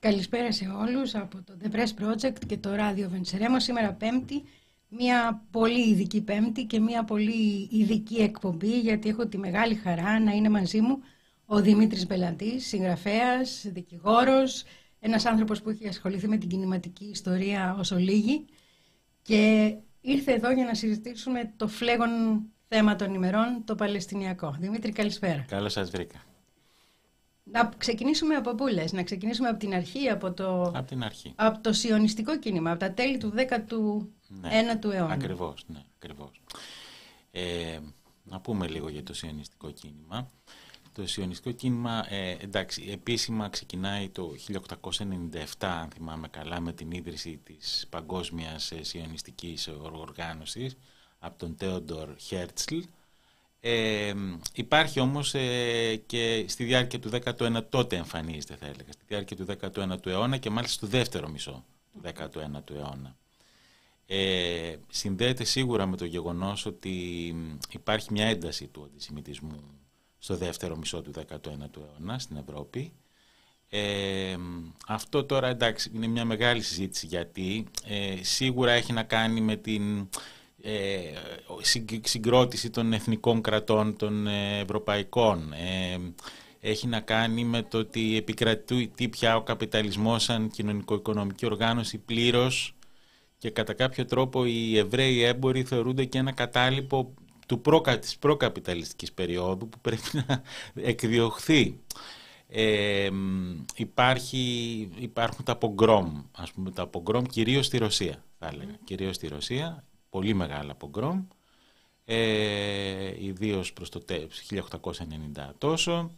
Καλησπέρα σε όλους από το The Press Project και το Radio Venceremo. Σήμερα Πέμπτη, μια πολύ ειδική Πέμπτη και μια πολύ ειδική εκπομπή γιατί έχω τη μεγάλη χαρά να είναι μαζί μου ο Δημήτρης Μπελαντής, συγγραφέας, δικηγόρος, ένας άνθρωπος που έχει ασχοληθεί με την κινηματική ιστορία όσο λίγη και ήρθε εδώ για να συζητήσουμε το φλέγον θέμα των ημερών, το Παλαιστινιακό. Δημήτρη, καλησπέρα. Καλώς σας βρήκα. Να ξεκινήσουμε από πού λες, να ξεκινήσουμε από την αρχή, από το, από την αρχή. Από το σιωνιστικό κίνημα, από τα τέλη του 19ου ναι, αιώνα. Ακριβώς, ναι, ακριβώς. Ε, να πούμε λίγο για το σιωνιστικό κίνημα. Το σιωνιστικό κίνημα, ε, εντάξει, επίσημα ξεκινάει το 1897, αν θυμάμαι καλά, με την ίδρυση της Παγκόσμιας ε, Σιωνιστικής Οργάνωσης από τον Τέοντορ Χέρτσλ, ε, υπάρχει όμως ε, και στη διάρκεια του 19ου τότε εμφανίζεται θα έλεγα, στη διάρκεια του 19ου αιώνα και μάλιστα στο δεύτερο μισό του 19ου αιώνα. Ε, συνδέεται σίγουρα με το γεγονός ότι υπάρχει μια ένταση του αντισημιτισμού στο δεύτερο μισό του 19ου αιώνα στην Ευρώπη. Ε, αυτό τώρα εντάξει είναι μια μεγάλη συζήτηση γιατί ε, σίγουρα έχει να κάνει με την ε, συγκρότηση των εθνικών κρατών των ε, ευρωπαϊκών. Ε, έχει να κάνει με το ότι επικρατεί πια ο καπιταλισμός σαν κοινωνικο-οικονομική οργάνωση πλήρως και κατά κάποιο τρόπο οι Εβραίοι έμποροι θεωρούνται και ένα κατάλοιπο του προ, της προκαπιταλιστικής περίοδου που πρέπει να εκδιωχθεί. Ε, υπάρχει, υπάρχουν τα πογκρόμ, ας πούμε τα πογκρόμ κυρίως στη Ρωσία θα έλεγα, κυρίως στη Ρωσία πολύ μεγάλα πογκρόμ, ε, ιδίως προς το 1890 τόσο.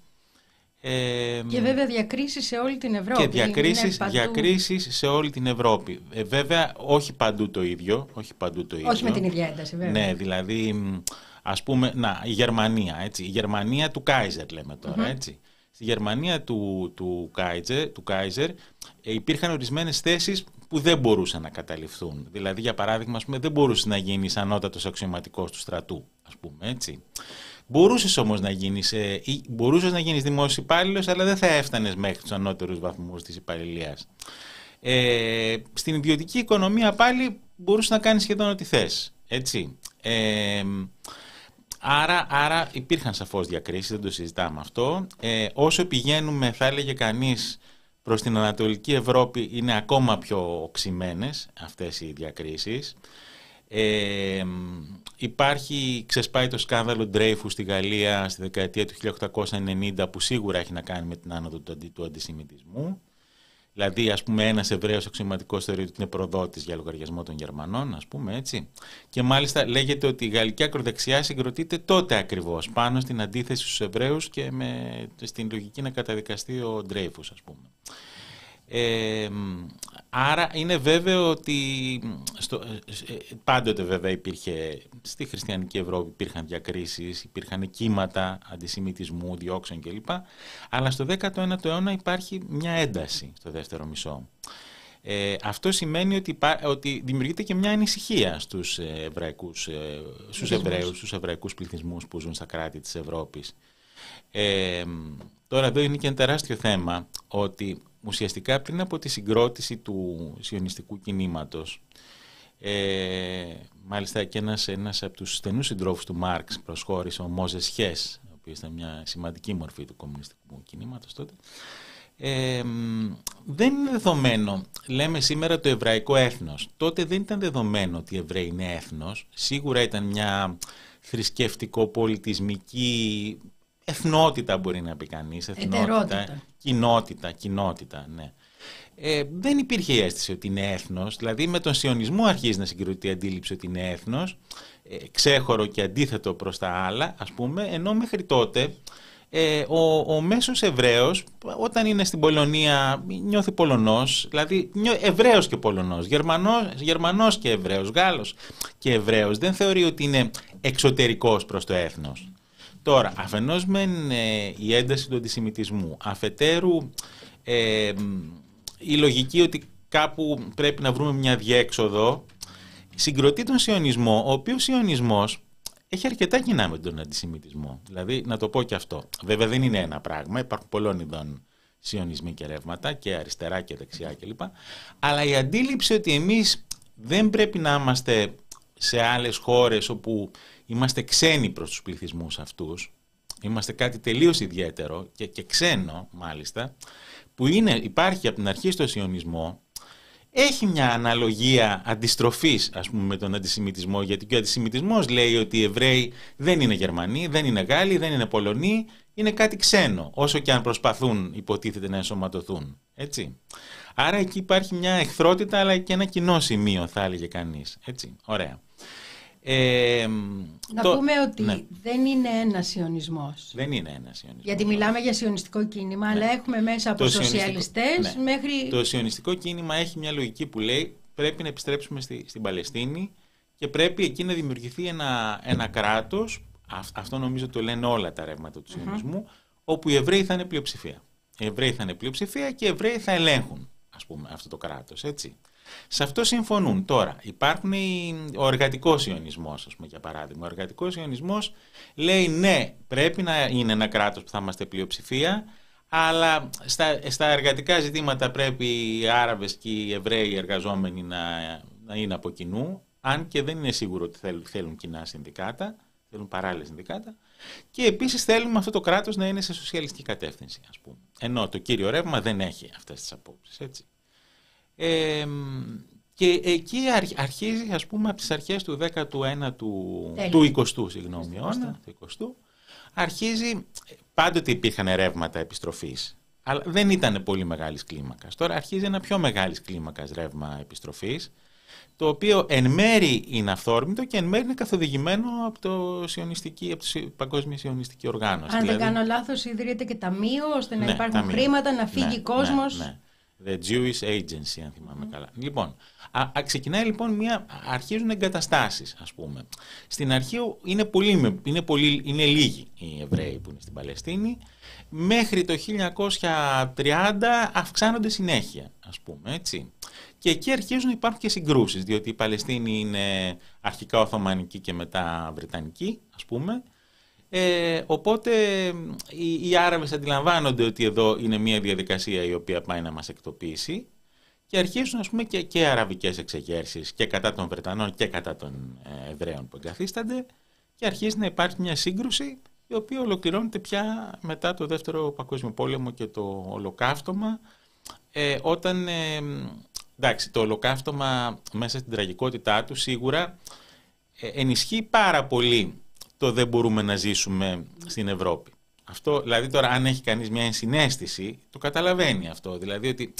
Ε, και βέβαια διακρίσεις σε όλη την Ευρώπη. Και διακρίσεις, διακρίσεις σε όλη την Ευρώπη. Ε, βέβαια όχι παντού το ίδιο. Όχι, παντού το ίδιο. όχι με την ίδια ένταση βέβαια. Ναι, δηλαδή ας πούμε, να, η Γερμανία, έτσι, η Γερμανία του Κάιζερ λέμε τώρα, έτσι. Στη Γερμανία του, του, Κάιζερ, του Κάιζερ υπήρχαν ορισμένες θέσεις που δεν μπορούσαν να καταληφθούν. Δηλαδή, για παράδειγμα, πούμε, δεν μπορούσε να γίνει ανώτατος αξιωματικός του στρατού, ας πούμε έτσι. Μπορούσες όμως να γίνεις ε, μπορούσες να γίνεις δημόσιος υπάλληλος, αλλά δεν θα έφτανες μέχρι τους ανώτερους βαθμούς της υπαλληλίας. Ε, στην ιδιωτική οικονομία πάλι μπορούσες να κάνεις σχεδόν ό,τι θες. Έτσι. Ε, άρα, άρα υπήρχαν σαφώς διακρίσεις, δεν το συζητάμε αυτό. Ε, όσο πηγαίνουμε, θα έλεγε κανείς, προς την Ανατολική Ευρώπη είναι ακόμα πιο οξυμένες αυτές οι διακρίσεις. Ε, υπάρχει, ξεσπάει το σκάνδαλο Ντρέιφου στη Γαλλία στη δεκαετία του 1890 που σίγουρα έχει να κάνει με την άνοδο του, του αντισημιτισμού. Δηλαδή, ας πούμε, ένας Εβραίος αξιωματικός θεωρείται ότι είναι προδότης για λογαριασμό των Γερμανών, ας πούμε έτσι. Και μάλιστα λέγεται ότι η γαλλική ακροδεξιά συγκροτείται τότε ακριβώς πάνω στην αντίθεση στους Εβραίους και με, στην λογική να καταδικαστεί ο Ντρέιφους, ας πούμε. Ε, άρα είναι βέβαιο ότι στο, ε, πάντοτε βέβαια υπήρχε στη χριστιανική Ευρώπη υπήρχαν διακρίσεις, υπήρχαν κύματα αντισημιτισμού, διώξεων κλπ. Αλλά στο 19ο αιώνα υπάρχει μια ένταση στο δεύτερο μισό. Ε, αυτό σημαίνει ότι, ότι δημιουργείται και μια ανησυχία στους, εβραϊκούς, ε, στους Εβραίους, στους εβραϊκούς πληθυσμούς που ζουν στα κράτη της Ευρώπης. Ε, τώρα εδώ είναι και ένα τεράστιο θέμα ότι ουσιαστικά πριν από τη συγκρότηση του σιωνιστικού κινήματος ε, μάλιστα και ένας, ένας από τους στενούς συντρόφους του Μάρξ προσχώρησε ο Μόζες Χες ο οποίος ήταν μια σημαντική μορφή του κομμουνιστικού κινήματος τότε ε, δεν είναι δεδομένο, λέμε σήμερα το εβραϊκό έθνος. Τότε δεν ήταν δεδομένο ότι οι Εβραίοι είναι έθνος. Σίγουρα ήταν μια θρησκευτικό-πολιτισμική εθνότητα μπορεί να πει κανείς. Εθνότητα. Κοινότητα, κοινότητα, ναι. Ε, δεν υπήρχε η αίσθηση ότι είναι έθνος, δηλαδή με τον σιωνισμό αρχίζει να συγκροτεί η αντίληψη ότι είναι έθνος, ε, ξέχωρο και αντίθετο προς τα άλλα, ας πούμε, ενώ μέχρι τότε ε, ο, ο μέσος Εβραίος όταν είναι στην Πολωνία νιώθει Πολωνός, δηλαδή Εβραίος και Πολωνός, Γερμανός, Γερμανός και Εβραίος, Γάλλος και Εβραίος, δεν θεωρεί ότι είναι εξωτερικός προς το έθνος. Τώρα, αφενός μεν ε, η ένταση του αντισημιτισμού, αφετέρου ε, η λογική ότι κάπου πρέπει να βρούμε μια διέξοδο, συγκροτεί τον σιωνισμό, ο οποίος σιωνισμός έχει αρκετά κοινά με τον αντισημιτισμό. Δηλαδή, να το πω και αυτό. Βέβαια δεν είναι ένα πράγμα, υπάρχουν πολλών ειδών σιωνισμοί και ρεύματα και αριστερά και δεξιά κλπ. Αλλά η αντίληψη ότι εμείς δεν πρέπει να είμαστε σε άλλες χώρες όπου είμαστε ξένοι προς τους πληθυσμούς αυτούς, είμαστε κάτι τελείως ιδιαίτερο και, και ξένο μάλιστα, που είναι, υπάρχει από την αρχή στο σιωνισμό, έχει μια αναλογία αντιστροφής ας πούμε με τον αντισημιτισμό, γιατί και ο αντισημιτισμός λέει ότι οι Εβραίοι δεν είναι Γερμανοί, δεν είναι Γάλλοι, δεν είναι Πολωνοί, είναι κάτι ξένο, όσο και αν προσπαθούν υποτίθεται να ενσωματωθούν. Έτσι. Άρα εκεί υπάρχει μια εχθρότητα αλλά και ένα κοινό σημείο θα έλεγε κανείς. Έτσι. Ωραία. Ε, να πούμε ότι ναι. δεν είναι ένας σιωνισμός. Δεν είναι ένας σιωνισμός. Γιατί μιλάμε για σιωνιστικό κίνημα, ναι. αλλά έχουμε μέσα από σοσιαλιστές ναι. μέχρι. Το σιωνιστικό κίνημα έχει μια λογική που λέει πρέπει να επιστρέψουμε στη, στην Παλαιστίνη και πρέπει εκεί να δημιουργηθεί ένα, ένα κράτος. Αυτό νομίζω το λένε όλα τα ρεύματα του σιωνισμού, όπου οι Εβραίοι θα είναι πλειοψηφία. Οι Εβραίοι θα είναι πλειοψηφία και οι Εβραίοι θα ελέγχουν ας πούμε, αυτό το κράτος. Έτσι. Σε αυτό συμφωνούν. Τώρα, υπάρχουν ο εργατικός ιονισμός, ας πούμε, για παράδειγμα. Ο εργατικός ιονισμός λέει ναι, πρέπει να είναι ένα κράτος που θα είμαστε πλειοψηφία, αλλά στα, στα εργατικά ζητήματα πρέπει οι Άραβες και οι Εβραίοι εργαζόμενοι να, να είναι από κοινού, αν και δεν είναι σίγουρο ότι θέλουν, θέλουν κοινά συνδικάτα, θέλουν παράλληλα συνδικάτα. Και επίσης θέλουμε αυτό το κράτος να είναι σε σοσιαλιστική κατεύθυνση, ας πούμε. Ενώ το κύριο ρεύμα δεν έχει αυτές τις απόψεις. Έτσι και εκεί αρχίζει, ας πούμε, από τις αρχές του 19ου, του 20ου, συγγνώμη, αιώνα, του 20ου, αρχίζει, πάντοτε υπήρχαν ρεύματα επιστροφής, αλλά δεν ήταν πολύ μεγάλης κλίμακας. Τώρα αρχίζει ένα πιο μεγάλης κλίμακας ρεύμα επιστροφής, το οποίο εν μέρη είναι αυθόρμητο και εν μέρη είναι καθοδηγημένο από, το σιωνιστική, από τη Παγκόσμια Σιωνιστική Οργάνωση. Αν δεν δηλαδή- κάνω λάθος, ιδρύεται και ταμείο ώστε να ναι, υπάρχουν χρήματα, να φύγει ναι, κόσμος. Ναι, ναι. The Jewish Agency, αν θυμάμαι καλά. Λοιπόν, α, α, ξεκινάει λοιπόν μια, αρχίζουν εγκαταστάσεις, ας πούμε. Στην αρχή είναι, πολύ, είναι, πολύ, είναι λίγοι οι Εβραίοι που είναι στην Παλαιστίνη. Μέχρι το 1930 αυξάνονται συνέχεια, ας πούμε, έτσι. Και εκεί αρχίζουν να υπάρχουν και συγκρούσεις, διότι η Παλαιστίνη είναι αρχικά Οθωμανική και μετά Βρετανική, ας πούμε. Ε, οπότε οι, οι Άραβες αντιλαμβάνονται ότι εδώ είναι μια διαδικασία η οποία πάει να μας εκτοπίσει και αρχίζουν ας πούμε και, και αραβικές εξεγέρσεις και κατά των Βρετανών και κατά των ε, Εβραίων που εγκαθίστανται και αρχίζει να υπάρχει μια σύγκρουση η οποία ολοκληρώνεται πια μετά το Δεύτερο Παγκόσμιο Πόλεμο και το Ολοκαύτωμα. Ε, όταν, ε, εντάξει, το Ολοκαύτωμα μέσα στην τραγικότητά του σίγουρα ε, ενισχύει πάρα πολύ το δεν μπορούμε να ζήσουμε στην Ευρώπη. Αυτό, δηλαδή τώρα αν έχει κανείς μια ενσυναίσθηση, το καταλαβαίνει αυτό. Δηλαδή ότι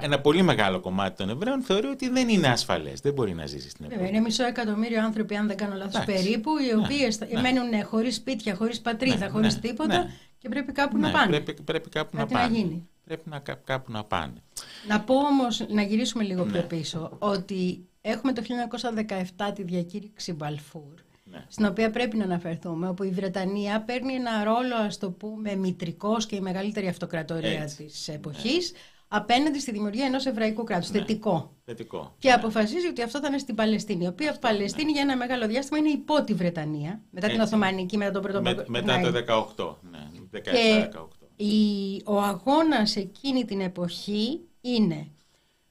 ένα πολύ μεγάλο κομμάτι των Εβραίων θεωρεί ότι δεν είναι ασφαλές, δεν μπορεί να ζήσει στην Ευρώπη. είναι μισό εκατομμύριο άνθρωποι, αν δεν κάνω λάθος, περίπου, οι ναι, οποίοι ναι. μένουν χωρίς σπίτια, χωρίς πατρίδα, ναι, χωρίς ναι, τίποτα ναι. και πρέπει κάπου να πάνε. Πρέπει, πρέπει κάπου να πάνε. γίνει. Πρέπει να, κάπου να πάνε. Να πω όμως, να γυρίσουμε λίγο πιο πίσω, ότι έχουμε το 1917 τη διακήρυξη Μπαλφούρ, ναι. στην οποία πρέπει να αναφερθούμε, όπου η Βρετανία παίρνει ένα ρόλο, ας το πούμε, μητρικός και η μεγαλύτερη αυτοκρατορία Έτσι. της εποχής, ναι. απέναντι στη δημιουργία ενός εβραϊκού κράτους, ναι. θετικό. θετικό. Και ναι. αποφασίζει ότι αυτό θα είναι στην Παλαιστίνη, η οποία Αυτό, Παλαιστίνη ναι. για ένα μεγάλο διάστημα είναι υπό τη Βρετανία, μετά την Οθωμανική, μετά τον πρώτο Με, Μετά το 18, ναι, 17-18. ο αγώνας εκείνη την εποχή είναι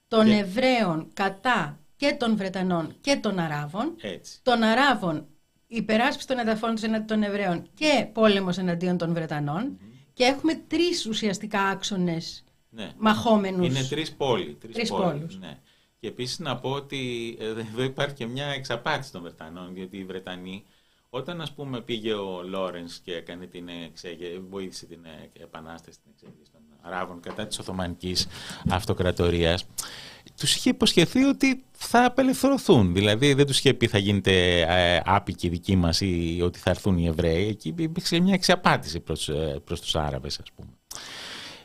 των και... Εβραίων κατά και των Βρετανών και των Αράβων, Έτσι. των Αράβων υπεράσπιση των εδαφών τους εναντίον των Εβραίων και πόλεμος εναντίον των Βρετανών και έχουμε τρεις ουσιαστικά άξονες ναι. μαχόμενους. Είναι τρεις πόλοι. Τρεις, τρεις πόλους. Ναι. Και επίσης να πω ότι ε, εδώ υπάρχει και μια εξαπάτηση των Βρετανών, διότι οι Βρετανοί όταν ας πούμε πήγε ο Λόρενς και έκανε την εξέγε, βοήθησε την ε, επανάσταση, την εξέγερση των Αράβων κατά της Οθωμανικής Αυτοκρατορίας, τους είχε υποσχεθεί ότι θα απελευθερωθούν. Δηλαδή δεν τους είχε πει θα γίνεται ε, άπικη δική μας ή ότι θα έρθουν οι Εβραίοι. Εκεί υπήρξε μια εξαπάτηση προς, ε, προς τους Άραβες ας πούμε.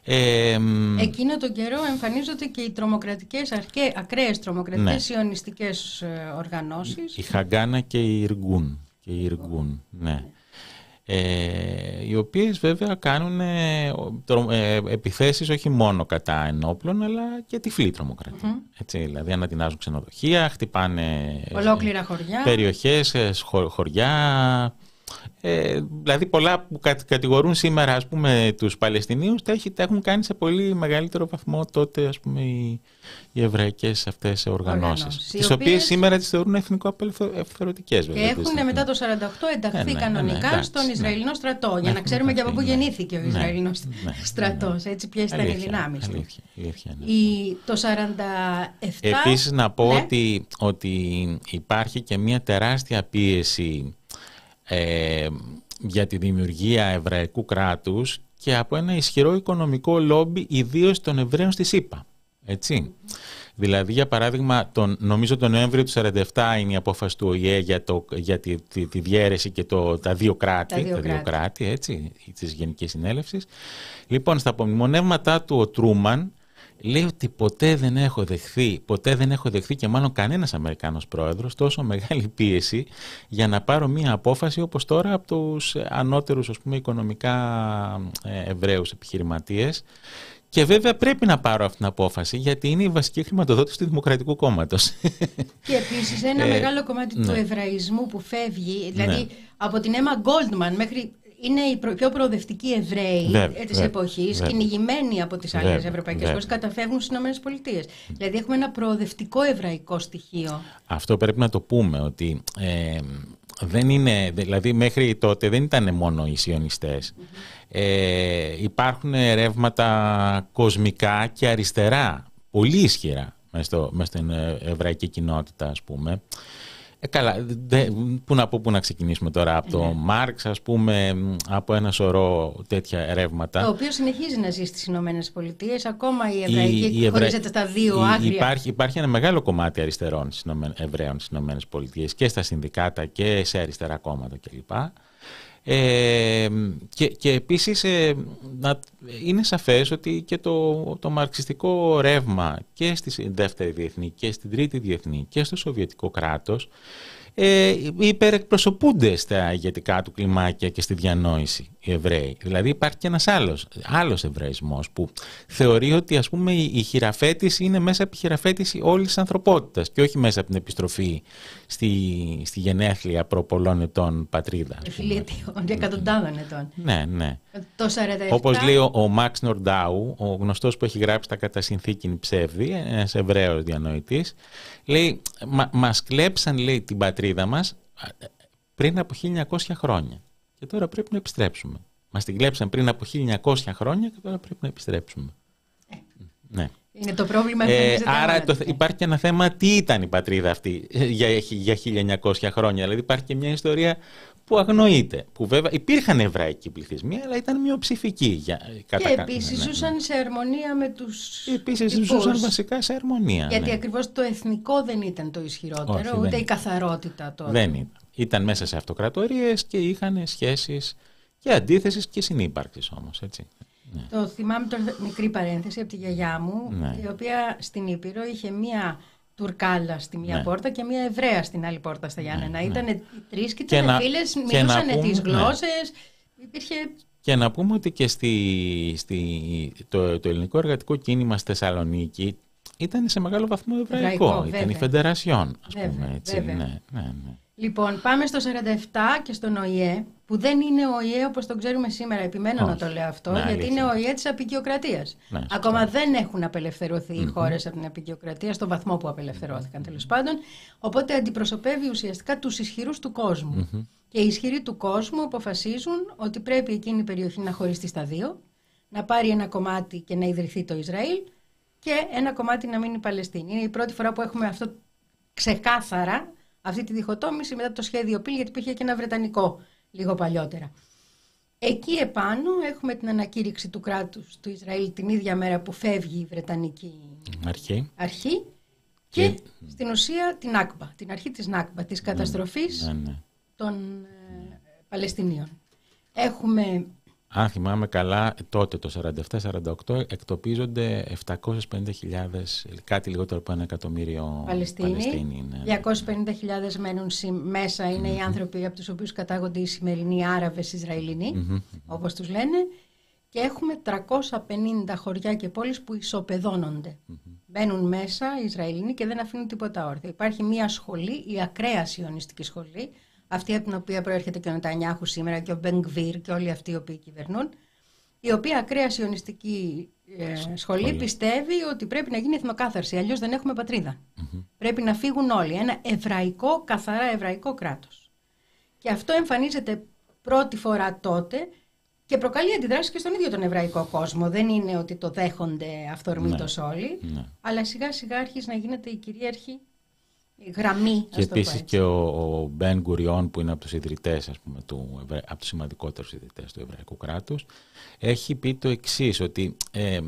Ε, Εκείνο τον καιρό εμφανίζονται και οι τρομοκρατικές, ακραίες τρομοκρατικές ναι. ιονιστικές ε, οργανώσεις. Η Χαγκάνα και η Ιργούν. Και η Ιργούν, ναι ε, οι οποίες βέβαια κάνουν ε, ε, επιθέσεις όχι μόνο κατά ενόπλων αλλά και τυφλή τρομοκρατία. Έτσι, δηλαδή ανατινάζουν ξενοδοχεία, χτυπάνε ολόκληρα χωριά, περιοχές, χωριά, Ε, δηλαδή πολλά που κατηγορούν σήμερα ας πούμε τους Παλαιστινίους τα, έχει, τα έχουν κάνει σε πολύ μεγαλύτερο βαθμό τότε ας πούμε οι, οι εβραϊκές αυτές οργανώσεις τις οποίες... οποίες σήμερα τις θεωρούν εθνικό απελευθερωτικές και έχουν μετά το 1948 ενταχθεί ε, ναι, κανονικά ναι, ναι, στον Ισραηλινό στρατό για να ξέρουμε και από πού γεννήθηκε ο Ισραηλινός στρατός έτσι ποιες ήταν οι δυνάμεις του. το 47 Επίσης να πω ότι, ότι υπάρχει και μια τεράστια πίεση ε, για τη δημιουργία εβραϊκού κράτους και από ένα ισχυρό οικονομικό λόμπι ιδίως των Εβραίων στη ΣΥΠΑ. Έτσι. Δηλαδή, για παράδειγμα, τον, νομίζω τον Νοέμβριο του 1947 είναι η απόφαση του ΟΗΕ για, το, για τη, τη, τη διαίρεση και το, τα δύο κράτη, τα δύο, τα δύο κράτη, έτσι, της Γενικής Συνέλευσης. Λοιπόν, στα απομνημονεύματά του ο Τρούμαν λέει ότι ποτέ δεν έχω δεχθεί, ποτέ δεν έχω δεχθεί και μάλλον κανένας Αμερικάνος πρόεδρος τόσο μεγάλη πίεση για να πάρω μία απόφαση όπως τώρα από τους ανώτερους ας πούμε, οικονομικά ε, Εβραίους επιχειρηματίες και βέβαια πρέπει να πάρω αυτή την απόφαση γιατί είναι η βασική χρηματοδότηση του Δημοκρατικού Κόμματος. Και επίσης ένα ε, μεγάλο κομμάτι του ναι. Εβραϊσμού που φεύγει, δηλαδή ναι. από την Έμα Γκόλντμαν μέχρι είναι οι πιο προοδευτικοί Εβραίοι της εποχής, κυνηγημένοι από τις άλλες ευρωπαϊκές χώρες, καταφεύγουν στις ΗΠΑ. Δηλαδή έχουμε ένα προοδευτικό εβραϊκό στοιχείο. Αυτό πρέπει να το πούμε ότι. Ε, δεν είναι, δηλαδή μέχρι τότε δεν ήταν μόνο οι σιωνιστες Ε, υπάρχουν ρεύματα κοσμικά και αριστερά, πολύ ισχυρά μέσα, στην εβραϊκή κοινότητα ας πούμε. Ε, καλά, δε, πού να πω, πού να ξεκινήσουμε τώρα. Από το ναι. Μάρξ, ας πούμε, από ένα σωρό τέτοια ρεύματα. Το οποίο συνεχίζει να ζει στις Ηνωμένες Πολιτείες, ακόμα η Εβραϊκή η, η χωρίζεται στα δύο άκρια. Υπάρχει, υπάρχει ένα μεγάλο κομμάτι αριστερών Εβραίων στις Ηνωμένες Πολιτείες και στα συνδικάτα και σε αριστερά κόμματα κλπ. Ε, και, και επίσης ε, να, είναι σαφές ότι και το, το μαρξιστικό ρεύμα και στη δεύτερη διεθνή και στην τρίτη διεθνή και στο σοβιετικό κράτος ε, υπερεκπροσωπούνται στα ηγετικά του κλιμάκια και στη διανόηση οι Εβραίοι. Δηλαδή υπάρχει και ένας άλλος, άλλος Εβραϊσμός που θεωρεί ότι ας πούμε η χειραφέτηση είναι μέσα από τη χειραφέτηση όλης της ανθρωπότητας και όχι μέσα από την επιστροφή στη, στη γενέθλια προ πολλών ετών πατρίδα. Φιλίτιο, εκατοντάδων ετών. Ναι, ναι. Το 47... Όπως λέει ο, ο Μαξ Νορντάου, ο γνωστός που έχει γράψει τα κατά συνθήκη ψεύδι, ένας Εβραίος διανοητής, λέει, μα, μας κλέψαν λέει την πατρίδα μας πριν από 1900 χρόνια και τώρα πρέπει να επιστρέψουμε. Μας την κλέψαν πριν από 1900 χρόνια και τώρα πρέπει να επιστρέψουμε. Ε. Ναι. Είναι το πρόβλημα. Ε, άρα το, υπάρχει και ένα θέμα τι ήταν η πατρίδα αυτή για, για 1900 χρόνια. Δηλαδή υπάρχει και μια ιστορία που αγνοείται. Που βέβαια υπήρχαν εβραϊκοί πληθυσμοί, αλλά ήταν μειοψηφικοί. Για, κατά και επίσης ναι, ζούσαν σε αρμονία με τους. Επίσης ζούσαν βασικά σε αρμονία. Γιατί ναι. ακριβώς το εθνικό δεν ήταν το ισχυρότερο, Όχι, ούτε η καθαρότητα τότε. Δεν ήταν. Ήταν μέσα σε αυτοκρατορίες και είχαν σχέσεις και αντίθεσης και συνύπαρξης όμως. Ναι. Το θυμάμαι τώρα μικρή παρένθεση από τη γιαγιά μου, ναι. η οποία στην Ήπειρο είχε μία Τουρκάλα στη μία ναι. πόρτα και μία Εβραία στην άλλη πόρτα στα Γιάννενα. Ναι, ναι. Ήταν τρεις και ήταν φίλες, μιλούσαν τις γλώσσες. Υπήρχε... Και να πούμε ότι και στη, στη, το, το ελληνικό εργατικό κίνημα στη Θεσσαλονίκη ήταν σε μεγάλο βαθμό εβραϊκό. εβραϊκό ήταν η Φεντερασιόν, ας πούμε. Έτσι. Ναι, ναι, ναι. Λοιπόν, πάμε στο 47 και στον ΟΗΕ, που δεν είναι ο ΟΗΕ όπως τον ξέρουμε σήμερα. Επιμένω να το λέω αυτό, ναι, γιατί είναι ο ΟΗΕ της απεικιοκρατίας. Ναι, Ακόμα δεν έχουν απελευθερωθεί οι χώρες από την απεικιοκρατία στον βαθμό που απελευθερώθηκαν τέλος πάντων. Οπότε αντιπροσωπεύει ουσιαστικά τους ισχυρούς του κόσμου. Και οι ισχυροί του κόσμου αποφασίζουν ότι πρέπει εκείνη η περιοχή να χωριστεί στα δύο, να πάρει ένα κομμάτι και να ιδρυθεί το Ισραήλ και ένα κομμάτι να μείνει η Παλαιστίνη. Είναι η πρώτη φορά που έχουμε αυτό ξεκάθαρα αυτή τη διχοτόμηση μετά το σχέδιο Πύλ, γιατί υπήρχε και ένα βρετανικό λίγο παλιότερα. Εκεί επάνω έχουμε την ανακήρυξη του κράτους του Ισραήλ την ίδια μέρα που φεύγει η Βρετανική αρχή, αρχή και, στην ουσία την Άκμπα, την αρχή της Νάκμπα, της ναι, καταστροφής ναι, ναι. των ε, Παλαιστινίων. Έχουμε αν θυμάμαι καλά, τότε το 47-48 εκτοπίζονται 750.000, κάτι λιγότερο από ένα εκατομμύριο Παλαιστίνοι. Παλαιστίνοι ναι. 250.000 μένουν μέσα, οι άνθρωποι από τους οποίους κατάγονται οι σημερινοί Άραβες Ισραηλινοί, mm-hmm. όπως τους λένε. Και έχουμε 350 χωριά και πόλεις που ισοπεδώνονται. Μπαίνουν μέσα οι Ισραηλινοί και δεν αφήνουν τίποτα όρθιο. Υπάρχει μια σχολή, η ακραία σιωνιστική σχολή, αυτή από την οποία προέρχεται και ο Νετανιάχου σήμερα και ο Μπενγκβίρ και όλοι αυτοί οι οποίοι κυβερνούν, η οποία ακραία σιωνιστική ε, σχολή πιστεύει ότι πρέπει να γίνει εθνοκάθαρση, αλλιώς δεν έχουμε Πρέπει να φύγουν όλοι. Ένα εβραϊκό, καθαρά εβραϊκό κράτος. Και αυτό εμφανίζεται πρώτη φορά τότε και προκαλεί αντιδράσεις και στον ίδιο τον εβραϊκό κόσμο. Δεν είναι ότι το δέχονται αυθορμήτως ναι. όλοι, ναι. αλλά σιγά σιγά αρχίζει να γίνεται η κυρίαρχη γραμμή. Και επίσης και ο, ο Μπεν Γκουριόν, που είναι από τους ιδρυτές, του, από τους σημαντικότερους ιδρυτές του Εβραϊκού κράτους, έχει πει το εξής, ότι ε,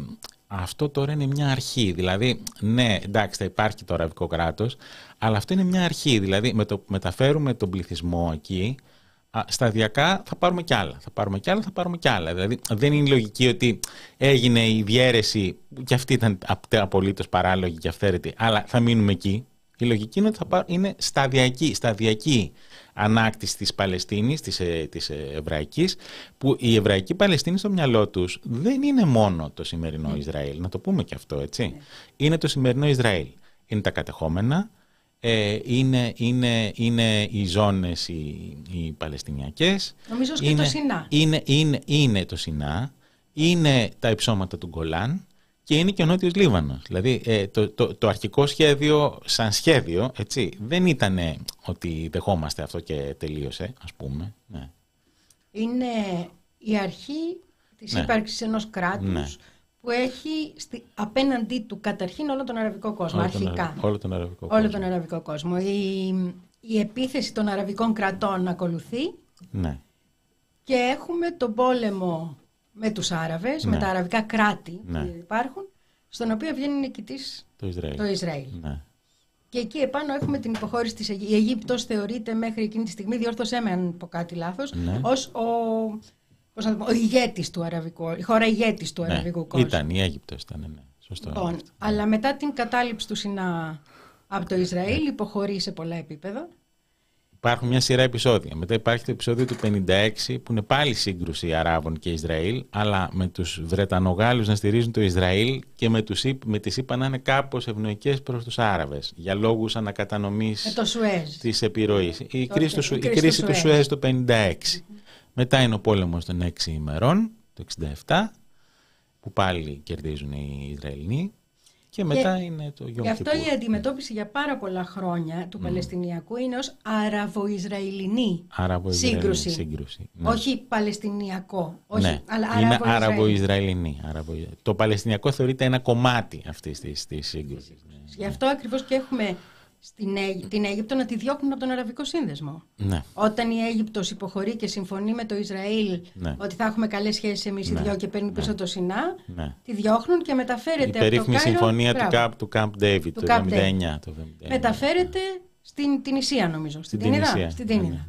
αυτό τώρα είναι μια αρχή. Δηλαδή, ναι, εντάξει, θα υπάρχει το αραβικό κράτος, αλλά αυτό είναι μια αρχή. Δηλαδή, με το που μεταφέρουμε τον πληθυσμό εκεί, σταδιακά θα πάρουμε κι άλλα. Θα πάρουμε κι άλλα, θα πάρουμε κι άλλα. Δηλαδή δεν είναι λογική ότι έγινε η διαίρεση, και αυτή ήταν απολύτως παράλογη και αυθαίρετη, αλλά θα μείνουμε εκεί. Η λογική είναι ότι θα είναι σταδιακή, σταδιακή ανάκτηση της Παλαιστίνης, της, ε, της ε, Εβραϊκής, που η Εβραϊκή Παλαιστίνη στο μυαλό τους δεν είναι μόνο το σημερινό ναι. Ισραήλ, να το πούμε και αυτό έτσι. Ναι. Είναι το σημερινό Ισραήλ. Είναι τα κατεχόμενα, ε, είναι, είναι, είναι οι ζώνες οι, οι Παλαιστινιακές. Νομίζω και το Σινά. Είναι, είναι, είναι το Σινά, είναι τα υψώματα του Γκολάν και είναι και ο Νότιος Λίβανος. Δηλαδή ε, το, το, το, αρχικό σχέδιο σαν σχέδιο έτσι, δεν ήταν ότι δεχόμαστε αυτό και τελείωσε ας πούμε. Ναι. Είναι η αρχή της ναι. ύπαρξης ενός κράτους ναι που έχει στη, απέναντί του καταρχήν όλο τον αραβικό κόσμο, όλο αρχικά. Τον, όλο τον αραβικό κόσμο. Όλο τον αραβικό κόσμο. Η, η επίθεση των αραβικών κρατών ακολουθεί. Ναι. Και έχουμε τον πόλεμο με τους Άραβες, με ναι. τα αραβικά κράτη ναι. που υπάρχουν, στον οποίο βγαίνει νικητής το Ισραήλ. Το Ισραήλ. Ναι. Και εκεί επάνω έχουμε την υποχώρηση της Αιγύπτος. Η Αίγυπτος θεωρείται μέχρι εκείνη τη στιγμή, διόρθωσέ με αν πω κάτι λάθος, ναι. ως ο πώς να το πω, ο ηγέτης του αραβικού, η χώρα ηγέτης του ναι, αραβικού κόσμου. Ήταν, η Αίγυπτος ήταν, ναι. Σωστό. Λοιπόν, αλλά μετά την κατάληψη του Σινά από το Ισραήλ ναι. υποχωρεί σε πολλά επίπεδα. Υπάρχουν μια σειρά επεισόδια. Μετά υπάρχει το επεισόδιο του 56 που είναι πάλι σύγκρουση Αράβων και Ισραήλ αλλά με τους Βρετανογάλους να στηρίζουν το Ισραήλ και με, τους, με τις είπα να είναι κάπως ευνοϊκές προς τους Άραβες για λόγους ανακατανομής της επιρροής. Η, κρίση, του, η κρίση του Σουέζ το 56. Μετά είναι ο πόλεμος των 6 ημερών, το 67, που πάλι κερδίζουν οι Ισραηλοί. Και μετά είναι το Γιώργο. Γι' αυτό η αντιμετώπιση για πάρα πολλά χρόνια του mm. Παλαιστινιακού είναι ως αραβο-ισραηλινή Αραβο σύγκρουση. σύγκρουση ναι. Όχι Παλαιστινιακό. Όχι, ναι. αλλά είναι αραβο-ισραηλινή. Αραβο το Παλαιστινιακό θεωρείται ένα κομμάτι αυτής της, της σύγκρουσης. Ναι. Γι' αυτό ακριβώς και έχουμε στην την Αίγυπτο να τη διώχνουν από τον Αραβικό Σύνδεσμο. Ναι. Όταν η Αίγυπτος υποχωρεί και συμφωνεί με το Ισραήλ ναι. ότι θα έχουμε καλές σχέσεις εμείς ναι. οι δυο και παίρνει πίσω ναι. το Σινά, ναι. τη διώχνουν και μεταφέρεται η από το Κάιρο... συμφωνία του Camp, του Camp David του το 1979. Μεταφέρεται στην Τινησία νομίζω, στην, στην Τινιδά. Στην Τινιδά.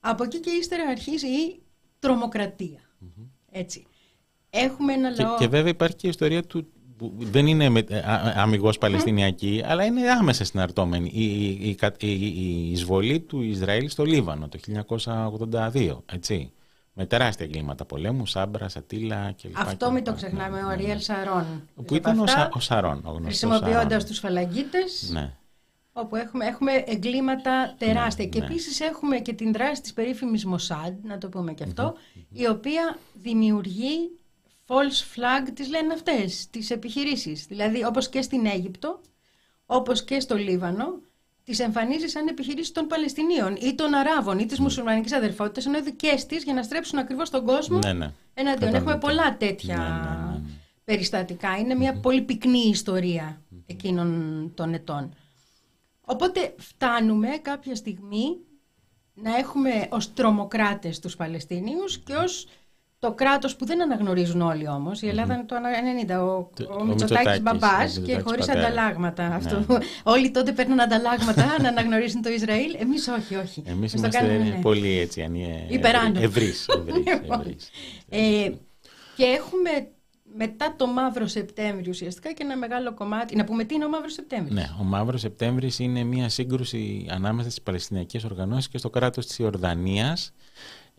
Από εκεί και ύστερα αρχίζει η τρομοκρατία. Έτσι. Έχουμε ένα λαό... Και, και βέβαια υπάρχει και η ιστορία του, που δεν είναι με, αμυγός Παλαιστινιακή, αλλά είναι άμεσα συναρτώμενη. Η, η, η, η, εισβολή του Ισραήλ στο Λίβανο το 1982, έτσι. Με τεράστια εγκλήματα πολέμου, Σάμπρα, Σατήλα κλπ. Αυτό μην το ξεχνάμε, ο Αριέλ Σαρών. Που ήταν αυτά, ο, Σαρών, ο Χρησιμοποιώντας τους φαλαγγίτες. Ναι. Όπου έχουμε, έχουμε εγκλήματα τεράστια. Ναι, και ναι. επίσης έχουμε και την δράση της περίφημης Μοσάντ, να το πούμε και αυτό, η οποία δημιουργεί false flag τις λένε αυτές, τις επιχειρήσεις. Δηλαδή όπως και στην Αίγυπτο, όπως και στο Λίβανο, τις εμφανίζεις σαν επιχειρήσεις των Παλαιστινίων ή των Αράβων ή της ναι. μουσουλμανικής αδερφότητας, ενώ δικές της για να στρέψουν ακριβώς τον κόσμο ναι, ναι. εναντίον. Έχουμε πολλά τέτοια ναι, ναι, περιστατικά. Είναι μια πολύ πυκνή ιστορία εκείνων των ετών. Οπότε φτάνουμε κάποια στιγμή να έχουμε ως τρομοκράτες τους Παλαιστίνιους και ως το κράτος που δεν αναγνωρίζουν όλοι όμως, η Ελλάδα είναι το 90, ο, ο, ο Μητσοτάκης μπαμπάς και χωρίς ανταλλάγματα. Ναι. Αυτό, όλοι τότε παίρνουν ανταλλάγματα να αναγνωρίσουν το Ισραήλ, εμείς όχι, όχι. Εμείς είμαστε ναι. πολύ έτσι, ευρύς. Λοιπόν, ε, και έχουμε μετά το Μαύρο Σεπτέμβριο ουσιαστικά και ένα μεγάλο κομμάτι. Να πούμε τι είναι ο Μαύρος Σεπτέμβριο. Ναι, ο Μαύρος Σεπτέμβριο είναι μια σύγκρουση ανάμεσα στις Παλαιστινιακές οργανώσεις και στο κράτος της Ιορδανίας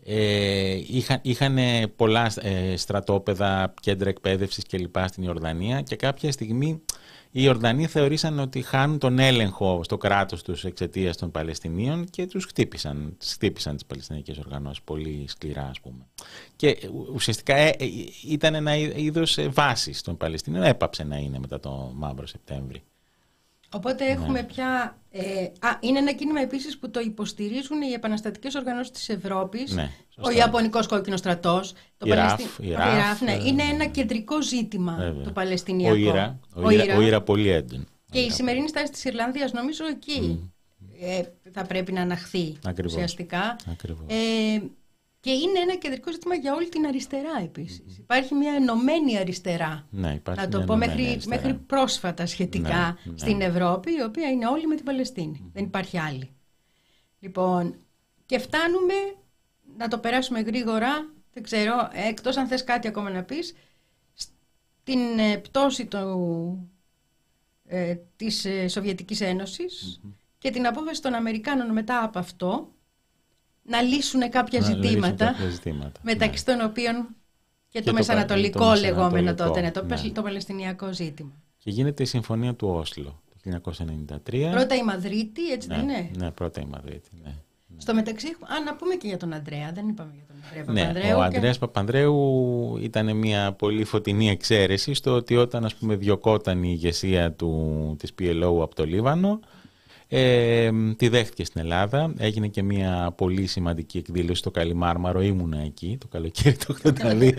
Ε, είχαν, είχαν πολλά ε, στρατόπεδα, κέντρα εκπαίδευσης κλπ. στην Ιορδανία και κάποια στιγμή οι Ιορδανοί θεωρήσαν ότι χάνουν τον έλεγχο στο κράτος τους εξαιτίας των Παλαιστινίων και τους χτύπησαν, χτύπησαν τις Παλαιστινιακές οργανώσεις πολύ σκληρά ας πούμε. Και ουσιαστικά ε, ε, ήταν ένα είδος βάσης των Παλαιστινίων, έπαψε να είναι μετά το Μαύρο Σεπτέμβρη. Οπότε ναι. έχουμε πια... Ε, α, είναι ένα κίνημα επίσης που το υποστηρίζουν οι επαναστατικές οργανώσεις της Ευρώπης, ναι, ο Ιαπωνικός Κόκκινος Στρατός, το η Ραφ, η Ραφ, ναι, είναι ένα κεντρικό ζήτημα βέβαια. το Παλαιστινιακό. Ο Ήρα, ο, Ήρα, ο Ήρα πολύ έντονο. Και η σημερινή στάση της Ιρλανδίας νομίζω εκεί ε, θα πρέπει να αναχθεί Ακριβώς. ουσιαστικά. Ακριβώς. Ε, και είναι ένα κεντρικό ζήτημα για όλη την αριστερά επίσης. Υπάρχει μια ενωμένη αριστερά, ναι, υπάρχει να το πω μέχρι, μέχρι πρόσφατα σχετικά ναι, ναι. στην Ευρώπη, η οποία είναι όλη με την Παλαιστίνη. Δεν υπάρχει άλλη. Λοιπόν, και φτάνουμε να το περάσουμε γρήγορα, δεν ξέρω, εκτός αν θες κάτι ακόμα να πεις, στην ε, πτώση του, ε, της ε, Σοβιετικής και την απόφαση των Αμερικάνων μετά από αυτό να λύσουν κάποια, ζητήματα, κάποια ζητήματα, μεταξύ ναι. των οποίων και, το, μεσανατολικό λεγόμενο τότε, ναι, το, ναι. το Παλαιστινιακό ζήτημα. Και γίνεται η Συμφωνία του Όσλο το 1993. Πρώτα η Μαδρίτη, έτσι ναι, δεν είναι; Ναι, πρώτα η Μαδρίτη, ναι. Στο μεταξύ, α, να πούμε και για τον Αντρέα, δεν είπαμε για τον Αντρέα ναι, Παπανδρέου. Ο Αντρέας Παπανδρέου ήταν μια πολύ φωτεινή εξαίρεση στο ότι όταν ας πούμε διωκόταν η ηγεσία του, της PLO από το Λίβανο, ε, τη δέχτηκε στην Ελλάδα. Έγινε και μια πολύ σημαντική εκδήλωση στο Καλιμάρμαρο. Ήμουνα εκεί το καλοκαίρι του 1982